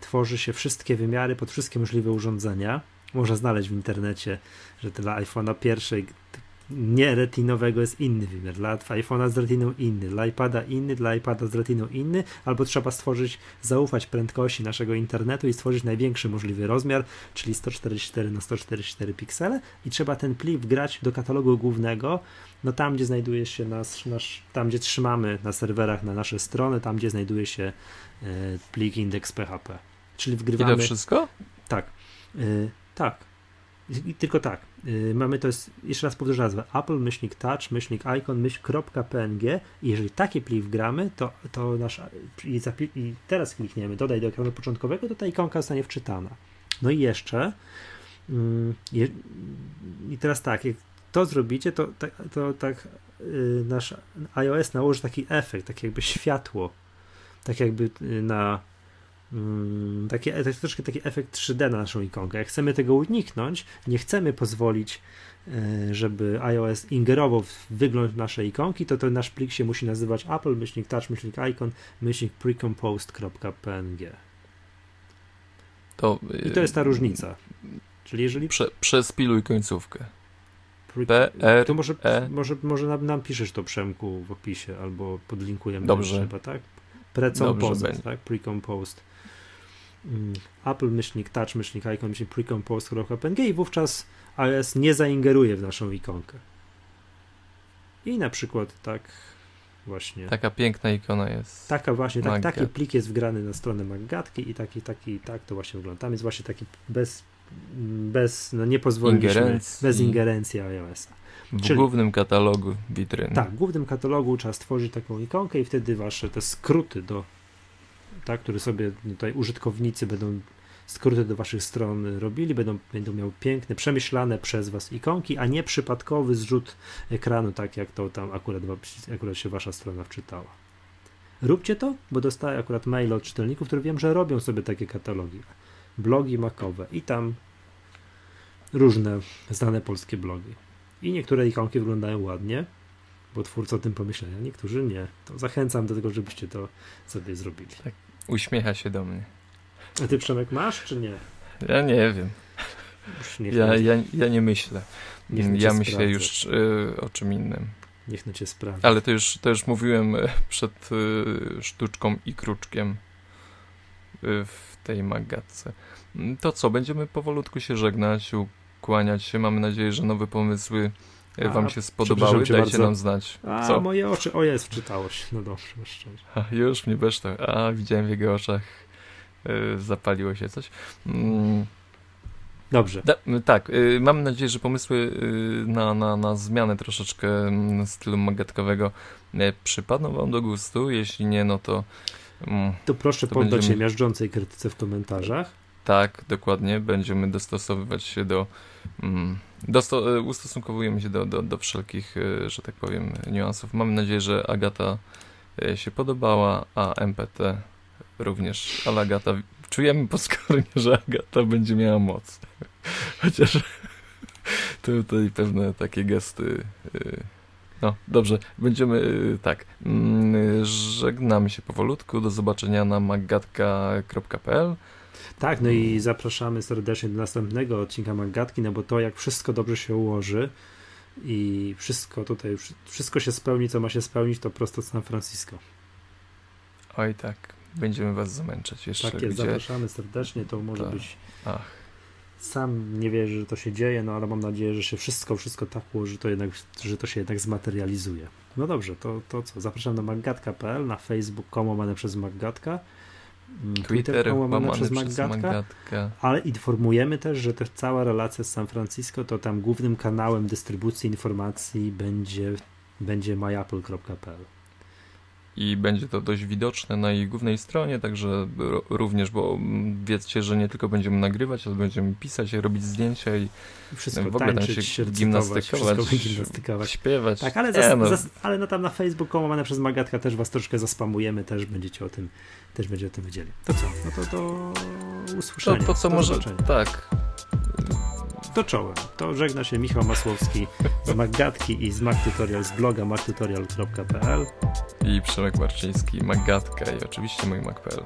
Speaker 2: tworzy się wszystkie wymiary pod wszystkie możliwe urządzenia. Można znaleźć w internecie, że dla iPhone'a pierwszej nie retinowego jest inny wymiar, dla iPhone'a z retiną inny, dla iPada inny, dla iPada z retiną inny, albo trzeba stworzyć, zaufać prędkości naszego internetu i stworzyć największy możliwy rozmiar, czyli 144 na 144 piksele i trzeba ten plik wgrać do katalogu głównego, no tam, gdzie znajduje się nasz, nasz tam, gdzie trzymamy na serwerach na nasze strony, tam, gdzie znajduje się e, plik index.php. Czyli wgrywamy...
Speaker 1: I to wszystko?
Speaker 2: Tak. E, tak. I tylko tak, yy, mamy to jest, jeszcze raz powtórzę nazwę, Apple, myślnik touch, myślnik icon, myśl.png i jeżeli taki plik wgramy, to, to nasz, i, i, teraz klikniemy dodaj do ekranu początkowego, to ta ikonka zostanie wczytana. No i jeszcze yy, je, i teraz tak, jak to zrobicie, to, to, to tak yy, nasz iOS nałoży taki efekt, tak jakby światło, tak jakby y, na Mm, taki, to jest troszkę taki efekt 3D na naszą ikonkę. Jak chcemy tego uniknąć, nie chcemy pozwolić, e, żeby iOS ingerował w wygląd naszej ikonki, to, to nasz plik się musi nazywać Apple, myślnik touch, myślnik icon, myślnik precomposed.png. To, I to jest ta różnica. Czyli jeżeli...
Speaker 1: Prze, przespiluj końcówkę.
Speaker 2: P, R, to może, e. może, może nam, nam piszesz to Przemku w opisie, albo podlinkujemy.
Speaker 1: Dobrze.
Speaker 2: Trzeba, tak? Precomposed, tak? Precomposed. Mm, Apple myślnik touch myślnik icon myślnik precompose.png i wówczas iOS nie zaingeruje w naszą ikonkę. I na przykład tak właśnie.
Speaker 1: Taka piękna ikona jest.
Speaker 2: Taka właśnie, tak, taki plik jest wgrany na stronę Maggatki i taki, taki, tak to właśnie wygląda. Tam jest właśnie taki bez, bez no nie pozwoliliśmy, ingerencji. bez ingerencji iOS-a.
Speaker 1: W Czyli, głównym katalogu witryny.
Speaker 2: Tak, w głównym katalogu trzeba stworzyć taką ikonkę i wtedy wasze te skróty do tak, które sobie tutaj użytkownicy będą skróty do waszych stron robili, będą, będą miały piękne, przemyślane przez was ikonki, a nie przypadkowy zrzut ekranu, tak jak to tam akurat, akurat się wasza strona wczytała. Róbcie to, bo dostaję akurat maile od czytelników, które wiem, że robią sobie takie katalogi. Blogi makowe i tam różne znane polskie blogi. I niektóre ikonki wyglądają ładnie, bo twórcy o tym pomyśleli, a niektórzy nie. To zachęcam do tego, żebyście to sobie zrobili. Tak.
Speaker 1: Uśmiecha się do mnie.
Speaker 2: A ty Przemek masz, czy nie?
Speaker 1: Ja nie wiem. Ja, ja, ja nie myślę. Ja myślę sprawdzę. już y, o czym innym.
Speaker 2: Niech na cię sprawdzi.
Speaker 1: Ale to już, to już mówiłem y, przed y, sztuczką i kruczkiem y, w tej magatce. To co, będziemy powolutku się żegnać, ukłaniać się. Mamy nadzieję, że nowe pomysły a, wam się spodobały, dajcie bardzo. nam znać.
Speaker 2: A, Co? moje oczy, o jest, wczytałoś. No dobrze, szczerze.
Speaker 1: A, już mnie beszta. A, widziałem w jego oczach, yy, zapaliło się coś. Mm.
Speaker 2: Dobrze.
Speaker 1: Da, tak, yy, mam nadzieję, że pomysły na, na, na zmianę troszeczkę stylu magatkowego przypadną wam do gustu. Jeśli nie, no to.
Speaker 2: Mm, to proszę to poddać będziemy... się miażdżącej krytyce w komentarzach.
Speaker 1: Tak, dokładnie. Będziemy dostosowywać się do. Mm, dosto, e, ustosunkowujemy się do, do, do wszelkich, e, że tak powiem, niuansów. Mam nadzieję, że Agata e, się podobała, a MPT również. Ale Agata, czujemy po skorinie, że Agata będzie miała moc. Chociaż tutaj pewne takie gesty. No, dobrze, będziemy tak. Mm, żegnamy się powolutku. Do zobaczenia na magatka.pl.
Speaker 2: Tak, no i zapraszamy serdecznie do następnego odcinka Magatki, no bo to jak wszystko dobrze się ułoży i wszystko tutaj, wszystko się spełni, co ma się spełnić, to prosto San Francisco.
Speaker 1: Oj tak, będziemy was zamęczać jeszcze.
Speaker 2: Tak jest,
Speaker 1: gdzie...
Speaker 2: zapraszamy serdecznie, to może
Speaker 1: to...
Speaker 2: być...
Speaker 1: Ach.
Speaker 2: Sam nie wierzę, że to się dzieje, no ale mam nadzieję, że się wszystko, wszystko tak ułoży, że to, jednak, że to się jednak zmaterializuje. No dobrze, to, to co? Zapraszam na maggatka.pl, na facebook.com przez maggatka
Speaker 1: Twitter łamane przez Maggatka,
Speaker 2: ale informujemy też, że też cała relacja z San Francisco to tam głównym kanałem dystrybucji informacji będzie, będzie myapple.pl
Speaker 1: i będzie to dość widoczne na jej głównej stronie, także również, bo wiedzcie, że nie tylko będziemy nagrywać, ale będziemy pisać, robić zdjęcia i
Speaker 2: wszystko w ogóle tańczyć, tam się
Speaker 1: gimnastykować,
Speaker 2: gimnastykować,
Speaker 1: śpiewać.
Speaker 2: Tak, ale, zas, no. zas, ale no tam na Facebooku łamane przez Magatka też was troszkę zaspamujemy, też będziecie o tym, też będzie o tym wiedzieli. To co? No to do usłyszenia.
Speaker 1: To, to co może, zobaczenia. tak
Speaker 2: to czołem. To żegna się Michał Masłowski z Maggatki i z Mac Tutorial z bloga mactutorial.pl
Speaker 1: i Przemek Marczyński, Maggatka i oczywiście mój Mac.pl.